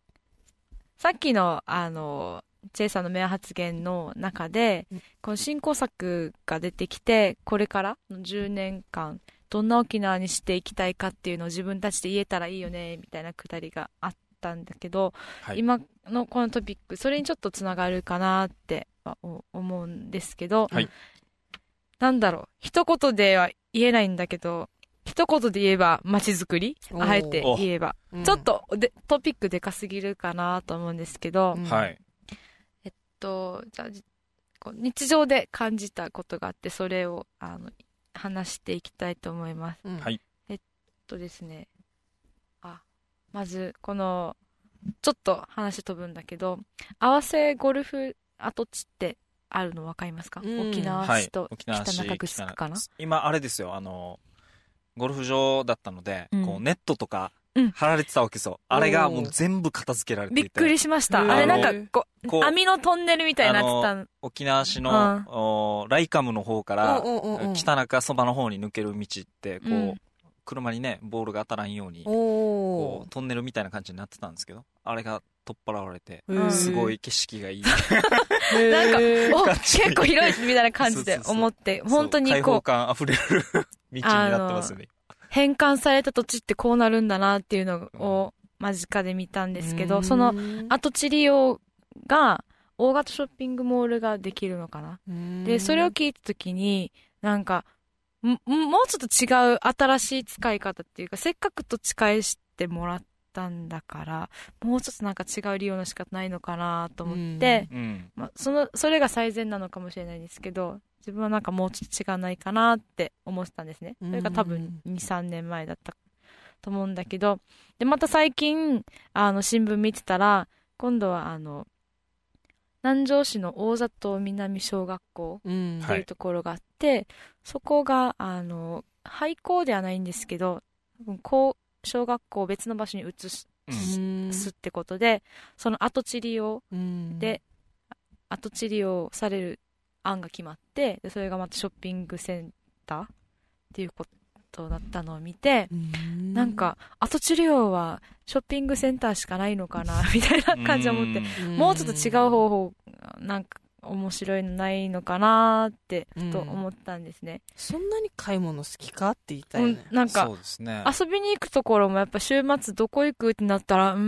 さっきの、あの、チェイさんの名発言の中で、うんこの新工作が出てきて、これからの10年間、どんな沖縄にしていきたいかっていうのを自分たちで言えたらいいよね、みたいなくだりがあったんだけど、はい。今のこのトピック、それにちょっとつながるかなって思うんですけど、はいなんだろう、一言では言えないんだけど、一言で言えば街づくり？あえて言えば。うんちょっとでトピックでかすぎるかなと思うんですけど、うんはい。とじゃあじこう日常で感じたことがあってそれをあの話していきたいと思います。うん。はい。とですね。あまずこのちょっと話飛ぶんだけど合わせゴルフ跡地ってあるの分かりますか、うん。沖縄はい。市と。北中城かな、今、あれですよ、あの、ゴルフ場だったので、うん。こう、ネットとかうん、貼られてたわけですよ。あれがもう全部片付けられていて。びっくりしました。あれなんかここうう網のトンネルみたいになってたの沖縄市うん。ライカムの方から、北中そばの方に抜ける道って、こう、うん。車にねボールが当たらんようにおこおうトンネルみたいな感じになってたんですけどあれが取っ払われてーすごい景色がいい。なんかお結構広いみたいな感じで思って本当に開放こう感あふれる道になってますね変換された土地ってこうなるんだなっていうのを間近で見たんですけどその跡地利用が大型ショッピングモールができるのかな。でそれを聞いた時になんかんもうちょっと違う新しい使い方っていうかせっかく土地返してもらったんだからもうちょっとなんか違う利用の仕方ないのかなと思って、うん。まあ、そのそれが最善なのかもしれないですけど自分はなんかもうちょっと違うないかなって思ってたんですね。それが多分23年前だったと思うんだけど。でまた最近あの新聞見てたら今度はあの南城市の大里南小学校うん。っていうところがあって、そこがあの廃校ではないんですけど多分こう小学校を別の場所に移すうん。すってことでその跡地利用うん。で跡地利用される案が決まってでそれがまたショッピングセンターっていうことだったのを見て、うん。なんか跡地利用はショッピングセンターしかないのかな みたいな感じで思って、もうちょっと違う方法なんか面白いのないのかなってふと思ったんですね、そんなに買い物好きかって言いたうんいよねなんかそうですね。遊びに行くところもやっぱ週末どこ行くってなったらうー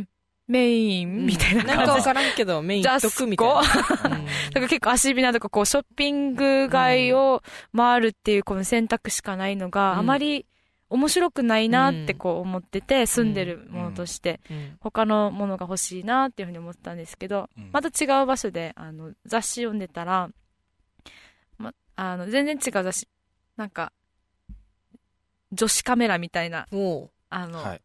んメインみたいななんかわ感じ。からんけど メイン行っとくみたいな。うん。だから結構足火なとかこうショッピング街を回るっていうこの選択しかないのがうん。あまり面白くないなってこう思ってて住んでるものとしてうん。他のものが欲しいなっていうふうに思ってたんですけどうん。また違う場所であの雑誌読んでたら、ま、あの全然違う雑誌なんか女子カメラみたいなあの、はい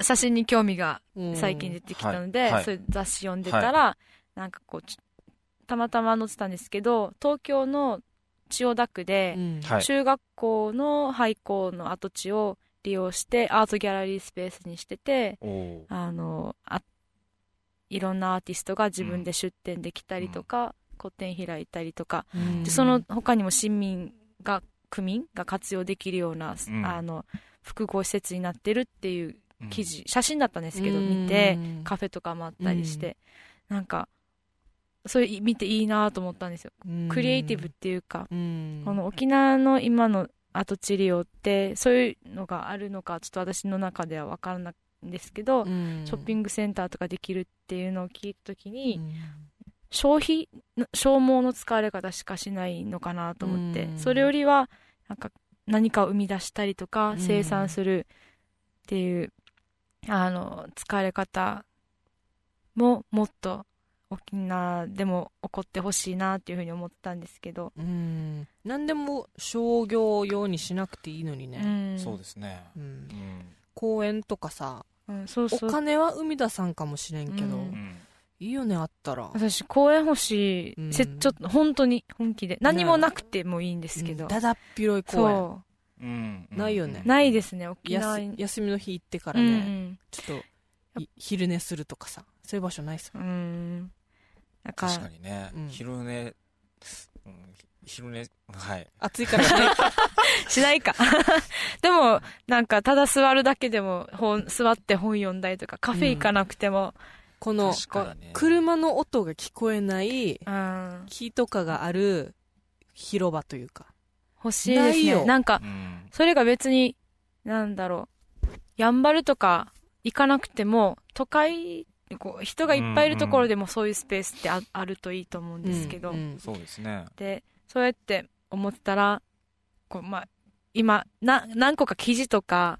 写真に興味がうん。最近出てきたので、はい。はい。そういう雑誌読んでたら、なんかこうちたまたま載ってたんですけど東京の千代田区でうん。はい。中学校の廃校の跡地を利用してアートギャラリースペースにしててあのあいろんなアーティストが自分で出展できたりとか、個展開いたりとか。うん。でその他にも市民が区民が活用できるような、うん。あの複合施設になってるっていううん記事、写真だったんですけどうん。見てカフェとかもあったりして、なんかそれ見ていいなと思ったんですよ、うん。クリエイティブっていうか、うん。この沖縄の今の跡地利用ってそういうのがあるのかちょっと私の中では分からないんですけど、うん。ショッピングセンターとかできるっていうのを聞いた時に、うん。消費の消耗の使われ方しかしないのかなと思って、うん。それよりはなんか何かを生み出したりとかうん。生産するっていう、あの使われ方ももっと沖縄でも起こってほしいなっていうふうに思ったんですけど、うん。何でも商業用にしなくていいのにうね、ん。そうですね。うん。うん。公園とかさうんそうそう。お金は生み出さんかもしれんけど、うん。うんいいよねあったら。私公園欲しい、うん。せちょっと本当に本気で。何もなくてもいいんですけど、うん。だだっ広い公園そうん。ないよね。うないですね沖や縄休みの日行ってからうんうね、ん。ちょっとい昼寝するとかさ。そういう場所ないっすうーん。なんか、確かにね、うん。昼寝、うん、昼寝はい。暑いからね。しないか。でも、なんか、ただ座るだけでも、本、座って本読んだりとか、カフェ行かなくても、このね。車の音が聞こえないうん、木とかがある広場というか欲しいですね。なんかう、ん。それが別に、なんだろう、やんばるとか行かなくても、都会、こう、人がいっぱいいるところでもそういうスペースってああるといいと思うんですけど、うん。うん。そうですね。でそうやって思ってたらこう、まあ、今な何個か記事とか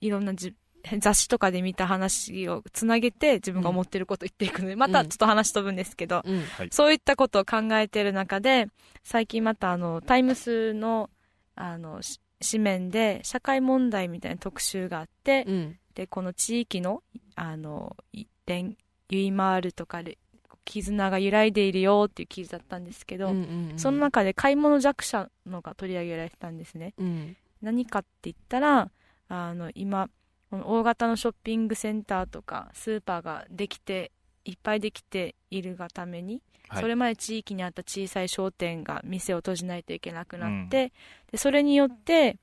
いろんなじ 雑誌とかで見た話をつなげて自分が思ってることを言っていくので、またちょっと話飛ぶんですけど、うん。そういったことを考えている中で最近またあのタイムスのあのし紙面で社会問題みたいな特集があって、うん。でこの地域のあのい連ゆいまーるとかで絆が揺らいでいるよっていう記事だったんですけど、うんうんうん。その中で買い物弱者のが取り上げられてたんですね。うん。何かって言ったらあの今この大型のショッピングセンターとかスーパーができていっぱいできているがために、はい。それまで地域にあった小さい商店が店を閉じないといけなくなって、でそれによって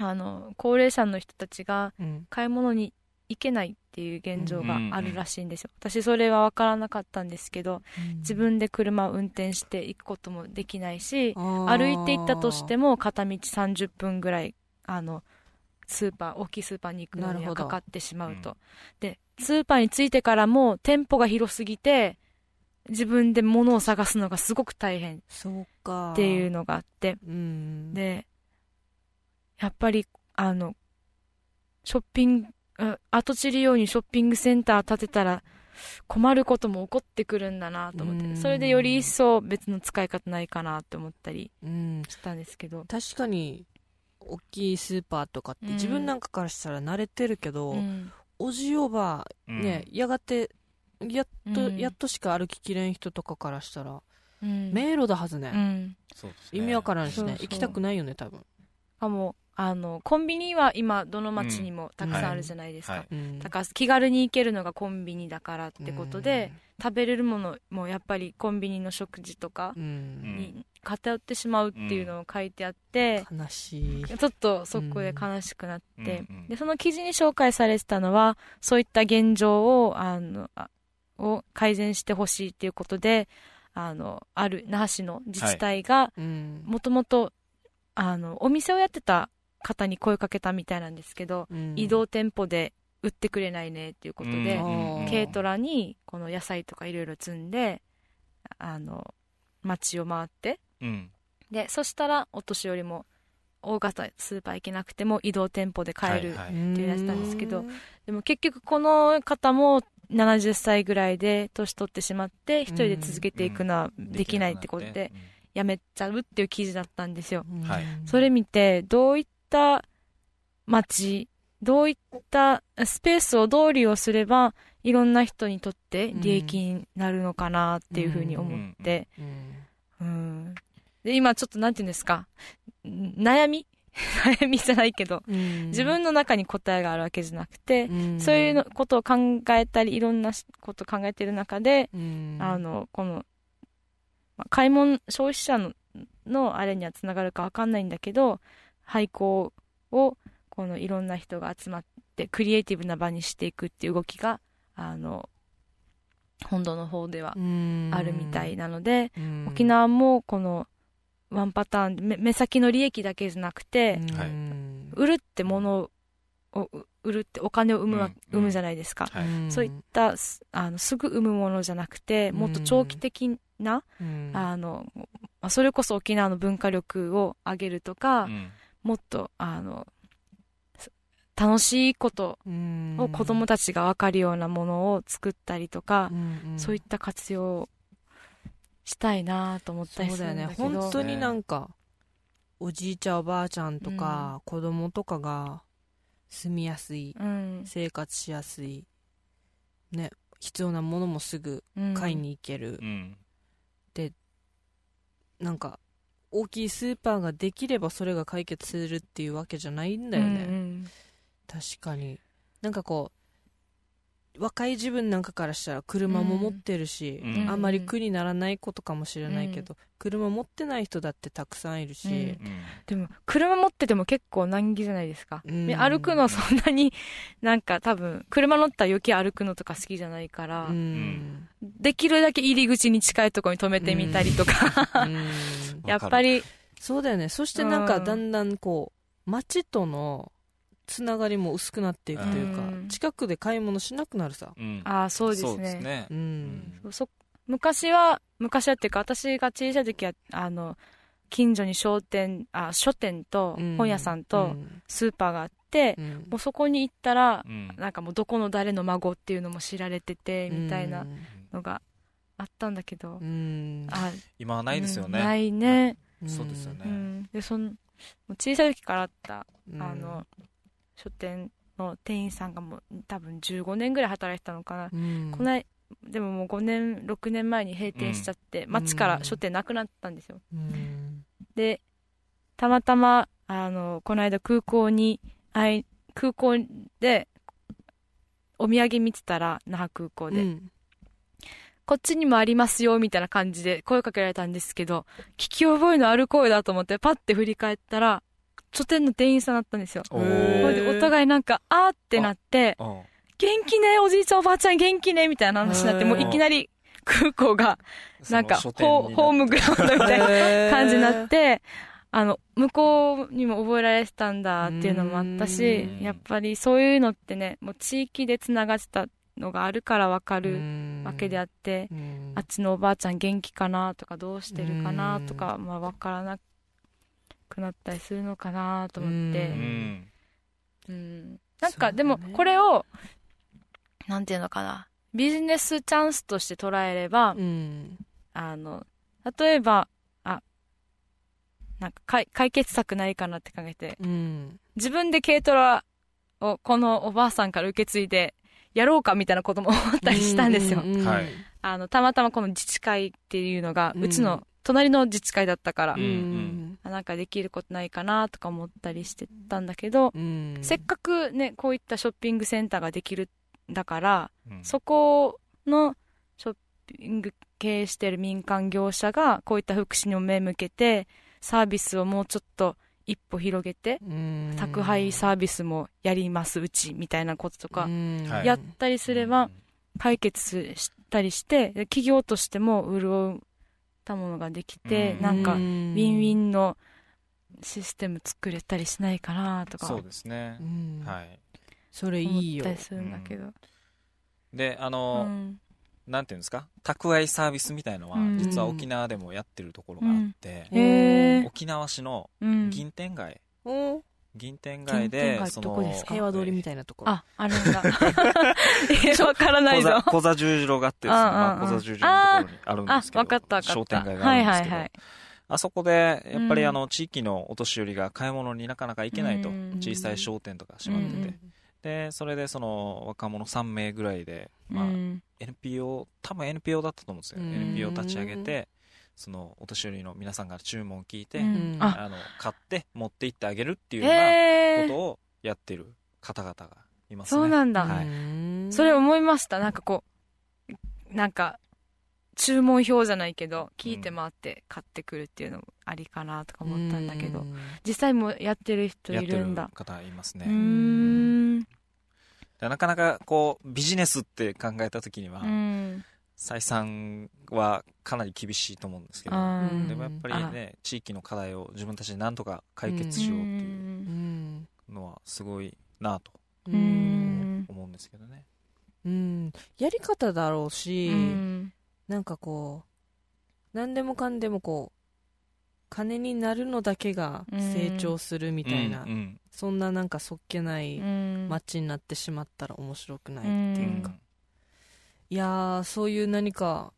あの高齢者の人たちがうん。買い物に行けないっていう現状があるらしいんですよ、私それは分からなかったんですけど自分で車を運転して行くこともできないし歩いて行ったとしても片道30分ぐらいあのスーパー大きいスーパーに行くのにはかかってしまうと、うん。でスーパーに着いてからも店舗が広すぎて自分で物を探すのがすごく大変。そうか。っていうのがあって。うん。でやっぱりあのショッピングあ跡地利用にショッピングセンター建てたら困ることも起こってくるんだなと思っうん。てそれでより一層別の使い方ないかなって思ったりうん。したんですけど、確かに大きいスーパーとかってうん。自分なんかからしたら慣れてるけど、うん。おじおばうん。ね、やがてやっと、うん。やっとしか歩ききれん人とかからしたらうん。迷路だはずね、意味わからんしそうそう。ね行きたくないよね多分、あも。うあのコンビニは今どの町にもたくさんあるじゃないですか、はいはい。うん。だから気軽に行けるのがコンビニだからってことで、食べれるものもやっぱりコンビニの食事とかうん、うんに偏ってしまうっていうのを書いてあって、悲しい。ちょっとそこで悲しくなって、うんうん。でその記事に紹介されてたのはそういった現状をあのあを改善してほしいっていうことであのある那覇市の自治体がうん。もともとあのお店をやってた方に声をかけたみたいなんですけど、うん。移動店舗で売ってくれないねっていうことで、軽トラにこの野菜とかいろいろ積んであの街を回ってうん。でそしたらお年寄りも大型スーパー行けなくても移動店舗で買える、はいはい。っていうやつなんですけどでも結局この方も70歳ぐらいで年取ってしまって一人で続けていくのはできないってことでやめちゃうっていう記事だったんですよ。はい。それ見てどういった街どういったスペースをどう利用すればいろんな人にとって利益になるのかなっていうふうに思って、で今ちょっとなんて言うんですか？ん悩み？悩みじゃないけどうん。自分の中に答えがあるわけじゃなくて、うん。そういうのことを考えたりいろんなしことを考えてる中で、うん。あのこのまあ買い物消費者ののあれにはつながるかわかんないんだけど廃校をこのいろんな人が集まってクリエイティブな場にしていくっていう動きがあの本土の方ではうん。あるみたいなので、うん。沖縄もこのワンパターンで目目先の利益だけじゃなくて、売るってものをう売るってお金を生むわ、うん。生むじゃないですか、はい。ん。そういったすあのすぐ生むものじゃなくてもっと長期的な、うん。あのまあそれこそ沖縄の文化力を上げるとか、うんもっとあのす楽しいことうん。を子供たちが分かるようなものを作ったりとか、うんうん。そういった活用をしたいなと思ったりすそうだよるんだけどね。本当になんかおじいちゃんおばあちゃんとか、子供とかが住みやすいうん。生活しやすいね必要なものもすぐうん。買いに行ける。う、ん。なんか大きいスーパーができればそれが解決するっていうわけじゃないんだよね、うん確かに。なんかこう若い自分なんかからしたら車も持ってるし、うん。うん。あんまり苦にならないことかもしれないけど、車持ってない人だってたくさんいるし、うん。でも車持ってても結構難儀じゃないですか、うん。で歩くのそんなに なんか多分車乗ったら余計歩くのとか好きじゃないから、うん。できるだけ入り口に近いところに止めてみたりとか、うん。やっぱりそうだよね。そしてなんかうん。だんだんこう街とのつながりも薄くなっていくというか、うん。近くで買い物しなくなるさ。うん。ああそうですね。そうですね。うん。そ昔は昔はっていうか私が小さい時はあの近所に商店あ書店とうん。本屋さんとうん。スーパーがあって、うん。もうそこに行ったらうん。なんかもうどこの誰の孫っていうのも知られててみたいなうん。のがあったんだけど、うん。あ今はないですよね。うんないね、そうですよね。うん、でそのもう小さい時からあったうん。あの書店の店員さんがもう多分15年ぐらい働いてたのかな、うん。こないでももう5年6年前に閉店しちゃって、町から書店なくなったんですよ。うん。でたまたまあのこの間空港にあい空港でお土産見てたら那覇空港で、うん。こっちにもありますよみたいな感じで声かけられたんですけど聞き覚えのある声だと思ってパッて振り返ったら書店の店員さんだったんですよ。お互いなんか、あーってなって、うん。元気ね、おじいちゃんおばあちゃん元気ね、みたいな話になって、もういきなり空港が、なんか、ホーホームグラウンドみたいな感じになって、あの、向こうにも覚えられてたんだっていうのもあったしう、ん。やっぱりそういうのってね、もう地域で繋がってたのがあるからわかるわけであって、うん。あっちのおばあちゃん元気かなとか、どうしてるかなとか、まあわからなくなったりするのかなと思って、ううん。んうん。なんか、でも、これを、なんていうのかな、ビジネスチャンスとして捉えれば、うん。あの、例えば、あ、なんか解解決策ないかなって考えて、うん。自分で軽トラをこのおばあさんから受け継いで、やろうかみたいなことも思ったりしたんですよ。ううはい。あの、たまたまこの自治会っていうのが、うん。うちの隣の自治会だったから、うんうん。あなんかできることないかなとか思ったりしてたんだけど、うん。せっかくね、こういったショッピングセンターができるんだから、うん。そこのショッピング経営してる民間業者がこういった福祉にも目向けてサービスをもうちょっと一歩広げてうん。宅配サービスもやりますうちみたいなこととかやったりすれば解決したりしてで企業としても潤ったものができてうん。なんかウウィンウィンのシステム作れたりしないかなとか。そうですね。うん。はい。それい思いよったりするんだけど。であうのん。なんていうんですか？宅配サービスみたいのはうん。実は沖縄でもやってるところがあって沖縄市のうん。銀天街お銀天街で街その平和通りみたいなところあ、あるんだ。えわからないぞ。小座十字路があってですね、まあ、小座十字路のところにあるんあです、けど、わかったわかった。商店街があはいるんですけど、はいはい。あそこで、やっぱりうんあの、地域のお年寄りが買い物になかなか行けないと、うん小さい商店とか閉まってて、うんで、それでその若者3名ぐらいで、まあ、うん。NPO、多分 NPO だったと思うんですよ。うん NPO 立ち上げて、そのお年寄りの皆さんから注文を聞いて、うんあの、買って持って行ってあげるっていうようなことをやってる方々がいますね。そうなんだ。はいうんそれ思いました。なんかこう、なんか、注文表じゃないけど、聞いて回って買ってくるっていうのもありかなとか思ったんだけど、うん実際もやってる人やってるいるんだ。方いますうね。ーん。でなかなかこうビジネスって考えた時には、うん。採算はかなり厳しいと思うんですけど、でもやっぱりね地域の課題を自分たちで何とか解決しようっていううんのはすごいなとうーん。思うんですけどね、うん。やり方だろううし、ん。なんかこう何でもかんでもこう金になるのだけが成長するみたいな、うんうんそんななんかそっけないうん。街になってしまったら面白くないってういうん。か、いやーそういう何か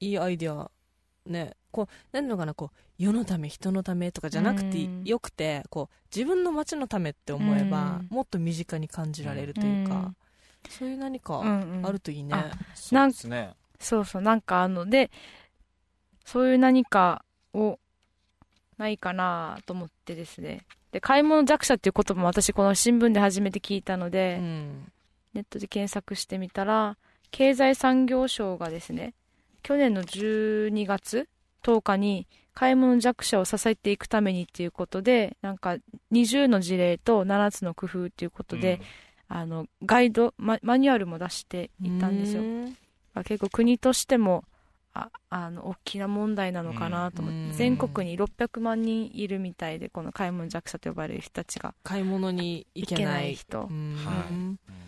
いいアイデアねこう何のかなこう世のため人のためとかじゃなくてうん。よくてこう自分の街のためって思えばうん。もっと身近に感じられるというか、うん。そういう何かあるといいね、あそうですね。そうそう、なんかあの、で、そういう何かを、ないかなと思ってですね。で、買い物弱者っていう言葉も私この新聞で初めて聞いたので、うん。ネットで検索してみたら、経済産業省がですね、去年の12月10日に、買い物弱者を支えていくためにっていうことで、なんか20の事例と7つの工夫っていうことで、あの、ガイドマ、マニュアルも出していたんですよ。結構国としてもああの大きな問題なのかなと思って、うん。全国に600万人いるみたいでこの買い物弱者と呼ばれる人たちが。買い物に行けなないい人。うん。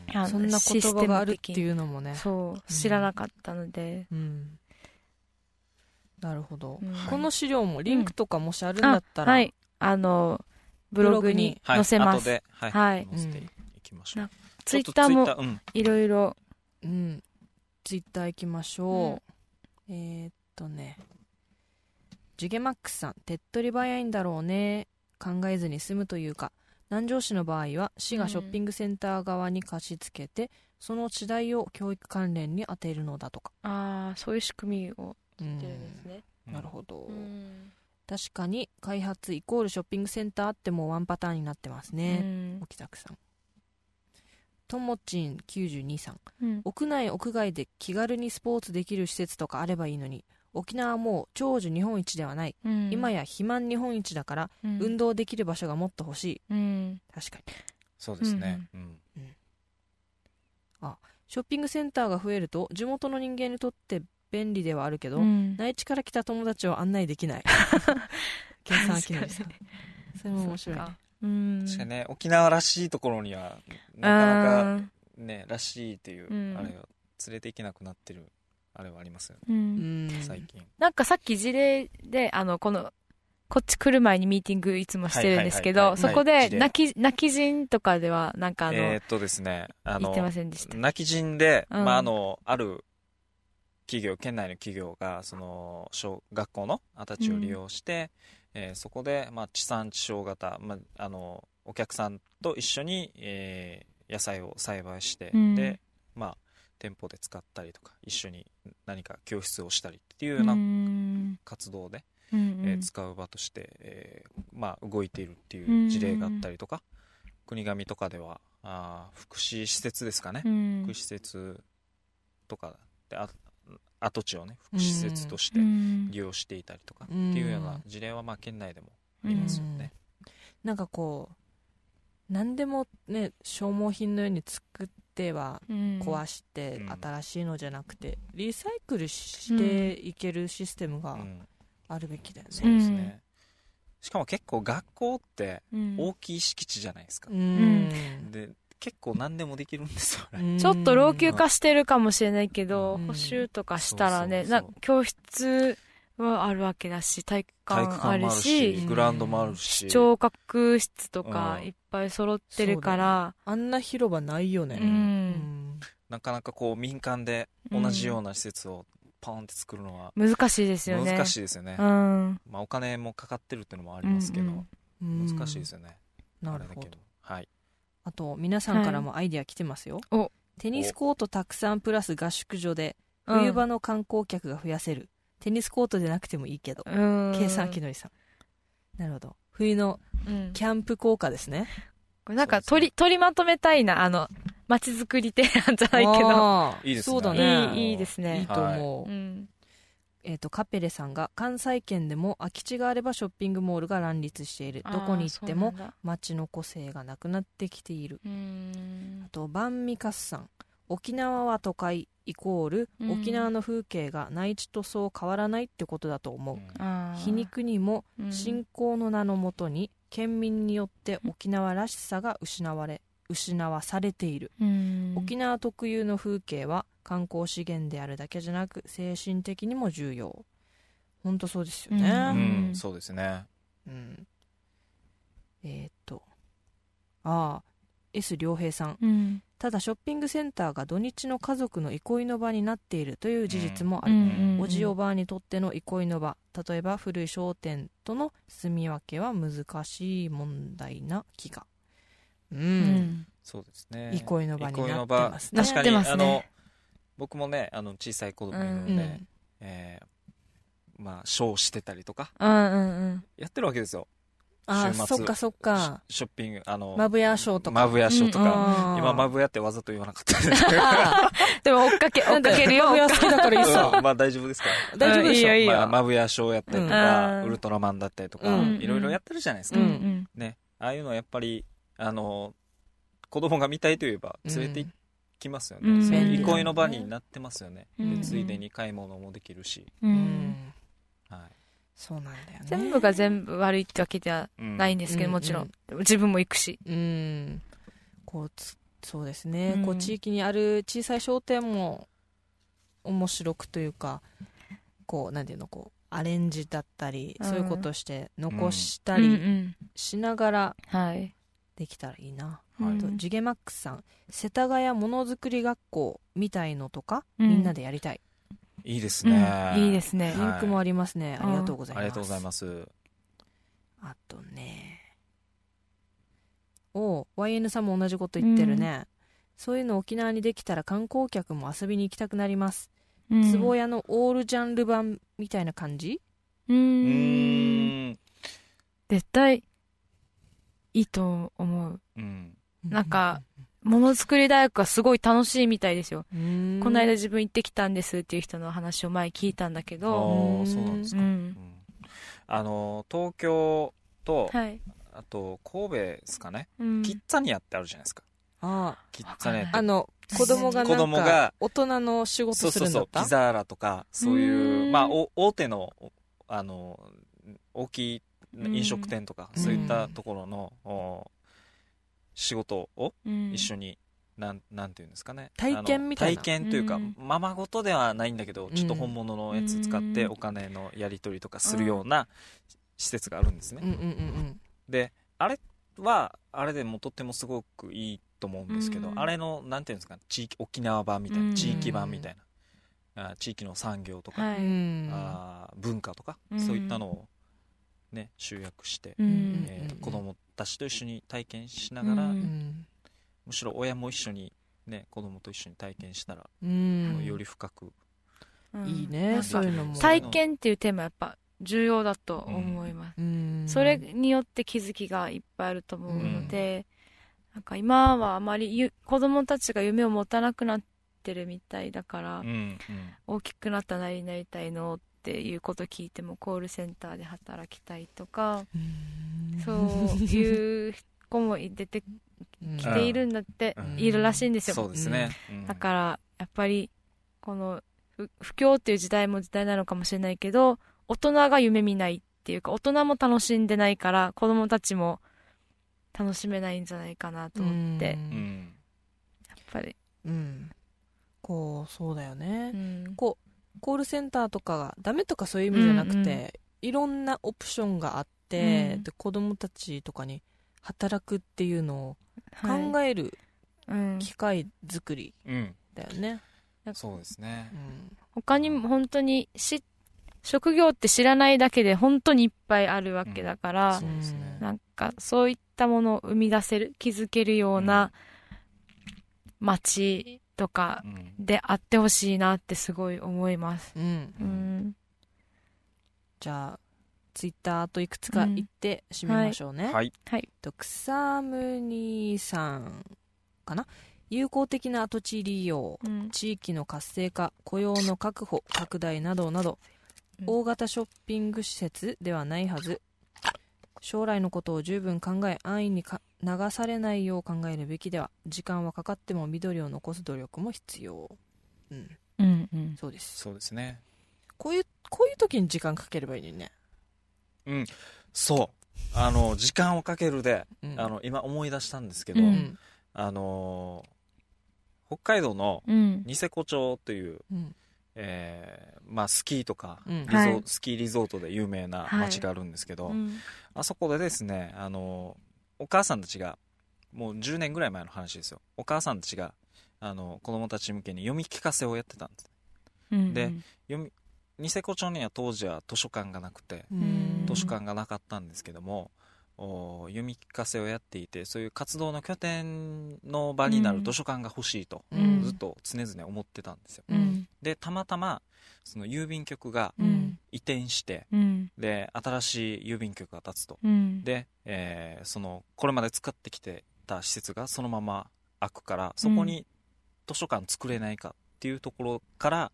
はい。そんな言葉があるっていうのもね。そう。知らなかったので、うん。なるほど、うん。この資料もリンクとかもしあるんだったら、はい。あのブログにはい、載せます、後で、はい。はい。載せていきましょう、なツイッターもいろいろ。うん、ツイッター行きましょう、えー、っとね。ジュゲマックスさん。手っ取り早いんだろうね。考えずに済むというか。南城市の場合は市がショッピングセンター側に貸し付けて、その地代を教育関連に充てるのだとか、ああそういう仕組みをうんしてるんですね、なるほど、うん。確かに開発イコールショッピングセンターってもうワンパターンになってますね、うん。沖作さんともちん92さん。うん。屋内屋外で気軽にスポーツできる施設とかあればいいのに。沖縄はもう長寿日本一ではない、うん。今や肥満日本一だから、うん。運動できる場所がもっと欲しい。うん。確かに。そうですね、うん。ショッピングセンターが増えると地元の人間にとって便利ではあるけど、うん。内地から来た友達を案内できない。計算機能さんそれも面白いね。うん確かにね沖縄らしいところにはなかなかねらしいっていう、うん。あれが連れていけなくなってるあれはありますよね、うん。うん。最近。なんかさっき事例であのこのこっち来る前にミーティングいつもしてるんですけどそこで泣き泣き人とかではなんかあの、えーっとですねあのせんでした？泣き人で、うん。まあ、あのある企業県内の企業がその小学校の跡地を利用して、えーそこで、まあ、地産地消型、まあ、あのお客さんと一緒に、えー野菜を栽培して、うん。で、まあ、店舗で使ったりとか一緒に何か教室をしたりっていうようなうん。活動で、うんえー使う場として、えーまあ、動いているっていう事例があったりとか、国頭とかではあー福祉施設ですかね、うん。福祉施設とかであ跡地をね福祉施設としてうん。利用していたりとかってうんいうような事例はまあ県内でもありますよね。なんかこう何でもね消耗品のように作ってはうん壊してうん新しいのじゃなくてリサイクルしていけるシステムがうんあるべきだよそうねですね、しかも結構学校ってうん大きい敷地じゃないですか、うんで結構何でもできるんですよちょっと老朽化してるかもしれないけど、うん。補修とかしたらね、そうそうそう。な教室はあるわけだし、体育館ある館もあるし、しグラウンドもあるし。聴覚室とかうん。いっぱい揃ってるから、あんな広場ないよね。なかなかこう民間で同じような施設をポンって作るのは難しいですよね。難しいですよね、うん。まあ、お金もかかってるっていうのもありますけど、うん。うん難しいですよね、なるほどあれだけど。はいあと皆さんからもアイディア来てますよ、お。テニスコートたくさんプラス合宿所でうん冬場の観光客が増やせる、テニスコートでなくてもいいけど、うん。計算機のりさん。なるほど。冬のうん。キャンプ効果ですね。これなんか取り、取りまとめたいな、あの、街づくり提案じゃないけど。いいですね。そうだね。いい、いいですいいね。と思う、うん。えっ、とカペレさんが関西圏でも空き地があればショッピングモールが乱立している。どこに行っても街の個性がなくなってきている。うん。あとバンミカスさん沖縄は都会イコール、うん。沖縄の風景が内地とそう変わらないってことだと思う、皮肉にもうん。信仰の名のもとに県民によって沖縄らしさが失われ失わされている、うん。沖縄特有の風景は観光資源であるだけじゃなく精神的にも重要。本当そうですよね、ううんん、そうですね。うん。えーっと。ああ S 良平さん。うん。ただショッピングセンターが土日の家族の憩いの場になっているという事実もある、うんおじおばあにとっての憩いの場。例えば古い商店との住み分けは難しい問題な気が。うん、うん。そうですね。憩いの場になってますね。憩いの場。な確かに、ってますね。あの僕もねあの小さい子供いるので、うんえーまあショーしてたりとかうんうんうん。やってるわけですよ。ああ週末そっかそっか。シショッピングあのマブヤショーとか。マブヤショーとうんか、あー今マブヤってわざと言わなかったん でも追っかけ、追っかけるよ。マブヤ好きだからいいさうんまあ大丈夫ですか？大丈夫でしょ、うんいいよまあ、マブヤショーやったりとか、うん。ウルトラマンだったりとか、うん。いろいろやってるじゃないですか、うんうん。ね。ああいうのはやっぱりあの子供が見たいといえば連れて行きますよね、うん。そういう便利だね。憩いの場になってますよね、うん。でついでに買い物もできるし、はい。そうなんだよね。全部が全部悪いってわけではうんないんですけど、うん。もちろん。自分も行くし。うん。こうつそうですね、うん。こう地域にある小さい商店も面白くというかこうなんていうのこうアレンジだったり、うん。そういうことして残したりん。しながらはい。できたらいいな、うん。あとジゲマックスさん世田谷ものづくり学校みたいのとか、うん。みんなでやりたい。いいですうん。ね、い。いですね。リ。ンクもありますね、うんありがとうございます。ありがとうございます。あとねおう YN さんも同じこと言ってるね、そういうの沖縄にできたら観光客も遊びに行きたくなります。うん。壺屋のオールジャンル版みたいな感じ？う。ん。絶対、いいと思う。うんなんかものづくり大学がすごい楽しいみたいですよ。この間自分行ってきたんですっていう人の話を前聞いたんだけあど、ーそうなんですか、うん。うん。あの東京と、はい。あと神戸ですかね、うん。キッザニアってあるじゃないですか。あキッザニアって。ああの子供が子なんか供が。大人の仕事そうそうそうするんだったピザーラとかそういうまあお大手のあの大きい飲食店とか、うん。そういったところの、お仕事をうん。一緒に、なんなんていうんですかね。体験みたいな。体験というか、うん。ままごとではないんだけど、ちょっと本物のやつ使ってうん。お金のやり取りとかするような施設があるんですね、うんうんうんであれはあれでもとってもすごくいいと思うんですけど、うん。あれのなんていうんですか地域沖縄版みたいな、うん。地域版みたいな。あ地域の産業とか、はい。うんうんあー文化とか、うん。そういったのを、ね、集約して、うん。えー子供たちと一緒に体験しながら、うん。うんむしろ親も一緒に、ね、子供と一緒に体験したら、うん。より深くうん。いいねそういうのも。体験っていうテーマやっぱ重要だと思います。うん。それによって気づきがいっぱいあると思うので、なんか今はあまりゆ子供たちが夢を持たなくなってるみたいだから、うんうん。大きくなったら何になりたいのっていうこと聞いてもコールセンターで働きたいとか、うん。そういう子も出てうんきているんだって、うん。いるらしいんですよ。そうですね、うん。だから、やっぱり、この、不不況っていう時代も時代なのかもしれないけど、大人が夢見ないっていうか、大人も楽しんでないから、子供たちも楽しめないんじゃないかなと思って、うやっぱり、うん。こうそうだよね。うん。こうコールセンターとかがダメとかそういう意味じゃなくて、うんうんいろんなオプションがあって、うん。で子供たちとかに働くっていうのをはい考えるうん、機会作りうん。だよね、そうですね。うん。他にも本当にし、職業って知らないだけで本当にいっぱいあるわけだから、そうですね。なんかそういったものを生み出せる、気づけるような街とかうん。であってほしいなってすごい思います。うん。うん。じゃあツイッターといくつか言って締めましょうね、はい。はい。と草むにさんかな？有効的な土地利用うん。地域の活性化雇用の確保拡大などなど、うん。大型ショッピング施設ではないはず将来のことを十分考え安易にか流されないよう考えるべきでは時間はかかっても緑を残す努力も必要。うん。うん。うん。そうです。そうですね。こういうこういう時に時間かければいいのにね、うん。そう。あの時間をかけるで、うん、あの今思い出したんですけど、ううんん。あのー北海道のうん。ニセコ町という、うんえーまあ、スキーとかうん。はい。スキーリゾートで有名な町があるんですけど、うん。あそこでですね、あのお母さんたちがもう10年ぐらい前の話ですよ。お母さんたちがあの子供たち向けに読み聞かせをやってたんです。うん。で読みニセコ町には当時は図書館がなくてうん。図書館がなかったんですけども、お読み聞かせをやっていてそういう活動の拠点の場になる図書館が欲しいと、うんずっと常々思ってたんですようん。でたまたまその郵便局がうん。移転してうん。で新しい郵便局が建つとうん。で、えーそのこれまで使ってきてた施設がそのまま開くからそこに図書館作れないかっていうところから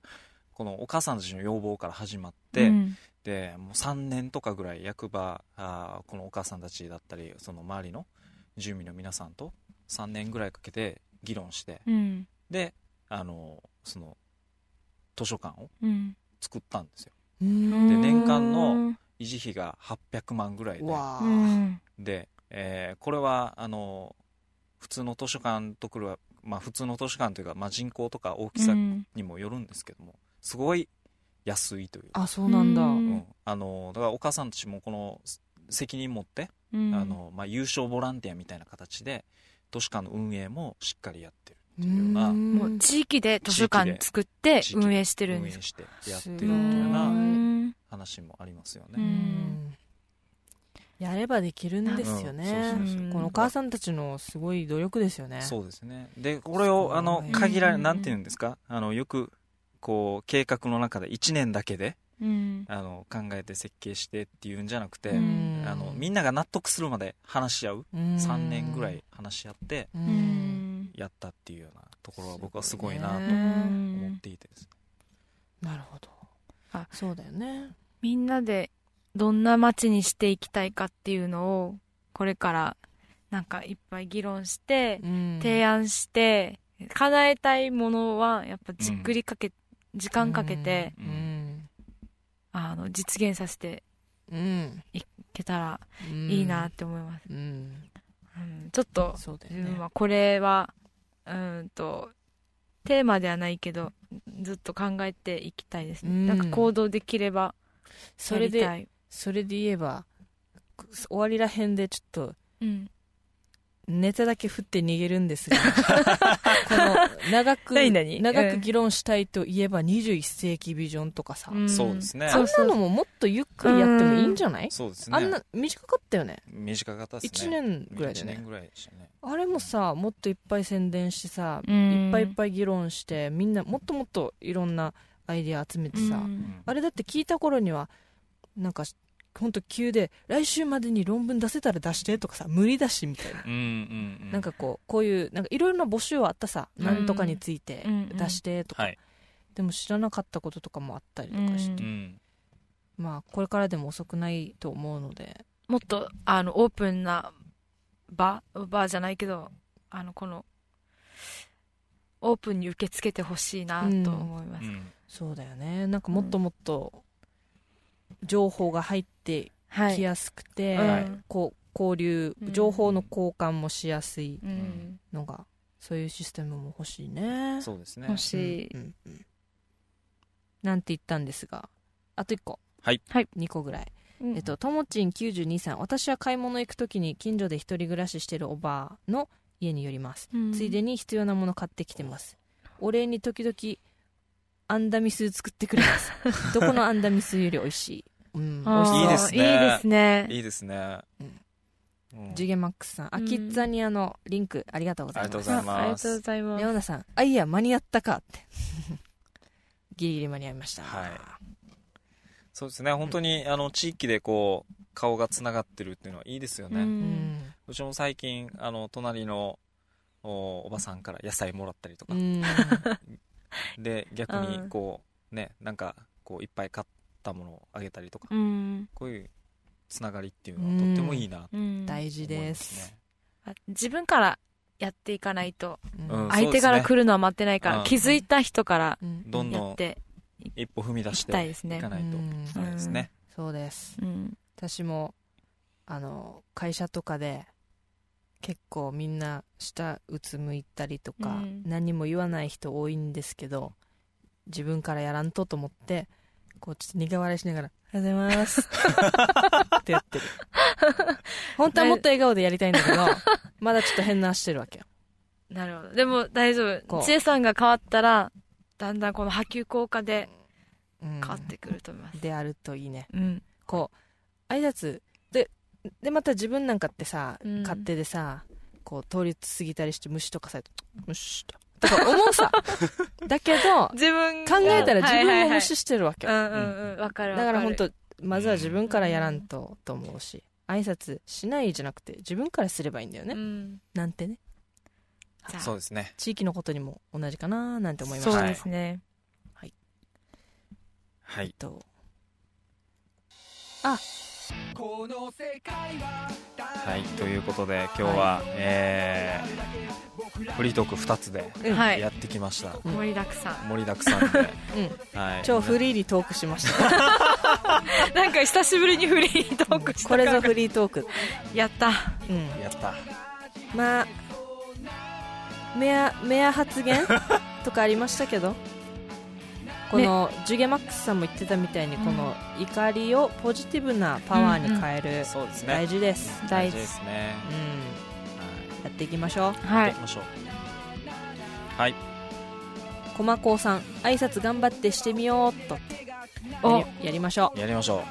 このお母さんたちの要望から始まって、うんでもう3年とかぐらい役場あーこのお母さんたちだったりその周りの住民の皆さんと3年ぐらいかけて議論してうん。であのその図書館をうん。作ったんですようんで年間の維持費が800万ぐらいで。で、えーこれはあの普通の図書館とくるは、まあ、普通の図書館というか、まあ、人口とか大きさうんにもよるんですけどもすごい安いという、あそうなんだ、ううん。んあのだからお母さんたちもこの責任持って、うん。あのまあ、優勝ボランティアみたいな形で図書館の運営もしっかりやってるっていうようなもう地域で図書館作って運営してるん運です営してやってるっていいうよううなん話もありますようね。ん。やればできるんですよね、うん。そうそうそう。このお母さんたちのすごい努力ですよね。そうですね。でこれをあの限られうんなんていうんですか？あのよくこう計画の中で1年だけでうん。あの考えて設計してっていうんじゃなくて、うん。あのみんなが納得するまで話し合う、うん。3年ぐらい話し合ってやったっていうようなところは僕はすごいなとね思っていてです。ねなるほど。あそうだよね。みんなでどんな街にしていきたいかっていうのをこれからなんかいっぱい議論して提案して叶えたいものはやっぱじっくりかけ、時間かけて、うん。うん。あの実現させてうん。いけたらうん。いいなって思います、うん。うんちょっとね。自分はこれはうーんとテーマではないけどずっと考えていきたいですね、うん。なんか行動できればそれでそれで言えば終わりらへんでちょっとうんネタだけ振って逃げるんですが。この長く長く議論したいといえば21世紀ビジョンとかさ、うん。そうですね。あんなのももっとゆっくりやってもいいんじゃない、そうですね。あんな短かったよね。短かったです1ね年ぐらいだよ1ね年ぐらいでしたね。あれもさもっといっぱい宣伝してさ、うん。いっぱいいっぱい議論してみんなもっともっといろんなアイデア集めてさ、うん。あれだって聞いた頃にはなんかほんと急で来週までに論文出せたら出してとかさ無理だしみたいな、うんうんうん。なんかこうこういうなんかいろいろな募集はあったさ、うん。なんとかについてうん出してとか、はい。でも知らなかったこととかもあったりとかして、うん。まあこれからでも遅くないと思うので。もっとあのオープンな場バーじゃないけどあのこのオープンに受け付けてほしいなと思います、うん。そうだよね。なんかもっともっと情報が入ってはい。きやすくて、はいこう交流うん。情報の交換もしやすいうん、のが、そういうシステムも欲しいね。そうですね。欲しい、うんうんうん。なんて言ったんですがあと1個。はい。はい。2個ぐらい、うん。えっとともちん92さん。私は買い物行く時に近所で一人暮らししてるおばあの家に寄ります、うん。ついでに必要なもの買ってきてます。お礼に時々アンダミス作ってくれます。どこのアンダミスより美味しい、うん、いいですね。いいですね。いいですね。うん。うんジュゲマックスさん、アキッザニアのリンクありがとうございます。ありがとうございます。あありがとうございますレオナさん、あ、いや、間に合ったかって。ギリギリ間に合いました。はい。そうですね。本当にあの地域でこう顔がつながってるっていうのはいいですよね、ううん。ん。うちも最近あの隣のおおばさんから野菜もらったりとか。う、ん。で逆にうんこうねなんかこういっぱい買ったものをあげたりとか、うん。こういうつながりっていうのはとってもいいな大事で。ます自分からやっていかないと相手から来るのは待ってないから、うん気づいた人からうん。どん。どんやって一歩踏み出していかないと。うん。ダメですね、そうです。うん。私も、あの、会社とかで、結構みんな下うつむいたりとか、うん。何も言わない人多いんですけど、自分からやらんとと思って、こうちょっと苦笑いしながら、おはようございます。ってやってる。本当はもっと笑顔でやりたいんだけど、まだちょっと変なしてるわけよ。なるほど。でも大丈夫。知恵さんが変わったらだんだんこの波及効果でうん。変わってくると思います。であるといいね。うん。こう、挨拶、で、で、また自分なんかってさ、うん。勝手でさ、こう、通り過ぎたりして虫とかさ虫と。とか思うさ。だけど、自分考えたら自分も無はい。視してるわけ。うんうんうん。わかるだから本当まずは自分からやらんと、と思うし、挨拶しないじゃなくて、自分からすればいいんだよね。うん。なんてね。そうですね。地域のことにも同じかななんて思いました。そうですね。はい。とはいということで今日は、えーフリートーク2つでやってきました、うん盛りだくさん。盛りだくさんで、うん。はい、超フリーにトークしました。なんか久しぶりにフリートークしたこれぞフリートーク。やった。うん。やった。まあ、メア、メア発言とかありましたけど、この、ジュゲマックスさんも言ってたみたいに、この怒りをポジティブなパワーに変える、そうですね。大事です。大事ですね、うん。やっていきましょう。はい、やはいっていきましょう。はい。コマコウさん、挨拶頑張ってしてみようっと。お。やりましょやりましょ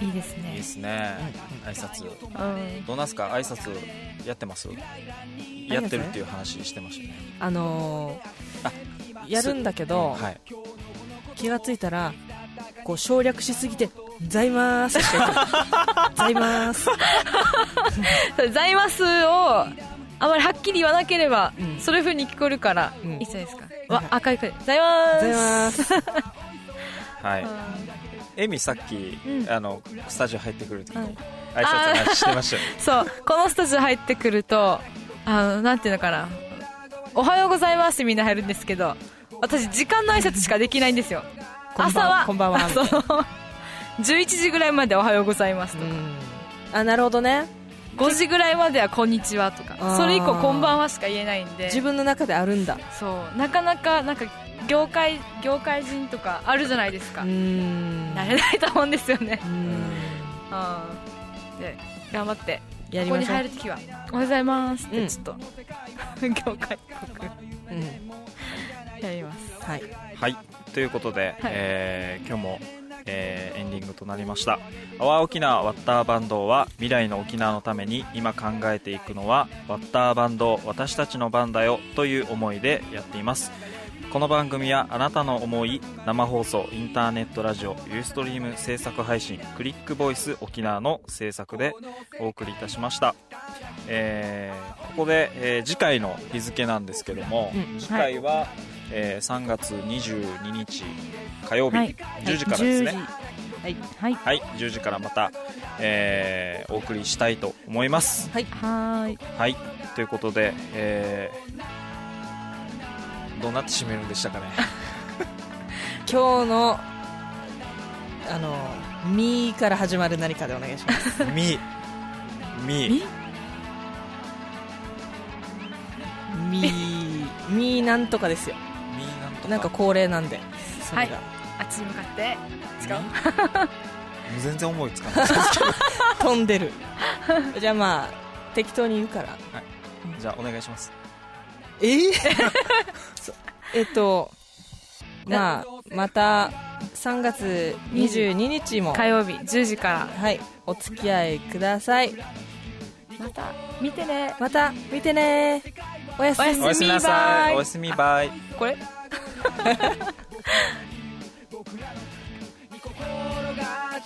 いいですういいでね。すね、挨拶。うん。どうなんすか？挨拶やってます？やってるっていう話してましたね。う。あのあー、やるんだけど、はい気がついたら、こう省略しすぎて、ざいまーす ざいまーす。「ざいます」をあまりはっきり言わなければ、うん。そういう風に聞こえるから、うん。いいじゃないですかわ赤い声。ございます。ございます。はい。エミさっき、うん。あのスタジオ入ってくる時はい。に挨拶してましたよね。そう。このスタジオ入ってくるとあのなんていうのかな。おはようございますってみんな入るんですけど私時間の挨拶しかできないんですよ。朝は。こんばんは。あ その11時ぐらいまでおはようございますとか、うん。あなるほどね。5時ぐらいまではこんにちはとか。それ以降こんばんはしか言えないんで。自分の中であるんだ。そう。なかなかなんか業界業界人とかあるじゃないですか、慣れないと思うんですよね。うーん。うん。で頑張って。ここにやりましょう。入るときは「おはようございます」っうん。てちょっと、業界っぽく。うんやります。はい。はい。ということで、はい。えー今日も、えーエンディングとなりました「アワー沖縄ワッターバンド」は未来の沖縄のために今考えていくのはワッターバンド私たちの番だよという思いでやっていますこの番組はあなたの思い生放送インターネットラジオユーストリーム制作配信クリックボイス沖縄の制作でお送りいたしました、えーここで、えー次回の日付なんですけども、うん次回は、えー3月22日火曜日、はい。10時からですね、はいはい。はい、10時からまた、えーお送りしたいと思います。はーい。はい、ということで、えーどうなって締めるんでしたかね。今日のあの「み」から始まる何かでお願いします。み、み、「み」「み」なんとかですよ。みなんとか。なんか恒例なんでそれが、あっちに向かって。違うみ？全然思いつかない。飛んでる。じゃあまあ適当に言うから。じゃあお願いします。えー、えっとまあまた3月22日も火曜日10時から。はいお付き合いください。また見てね。また見てね。おやすみ。おやすみ。バイ。おやすみバイ。これ？心 が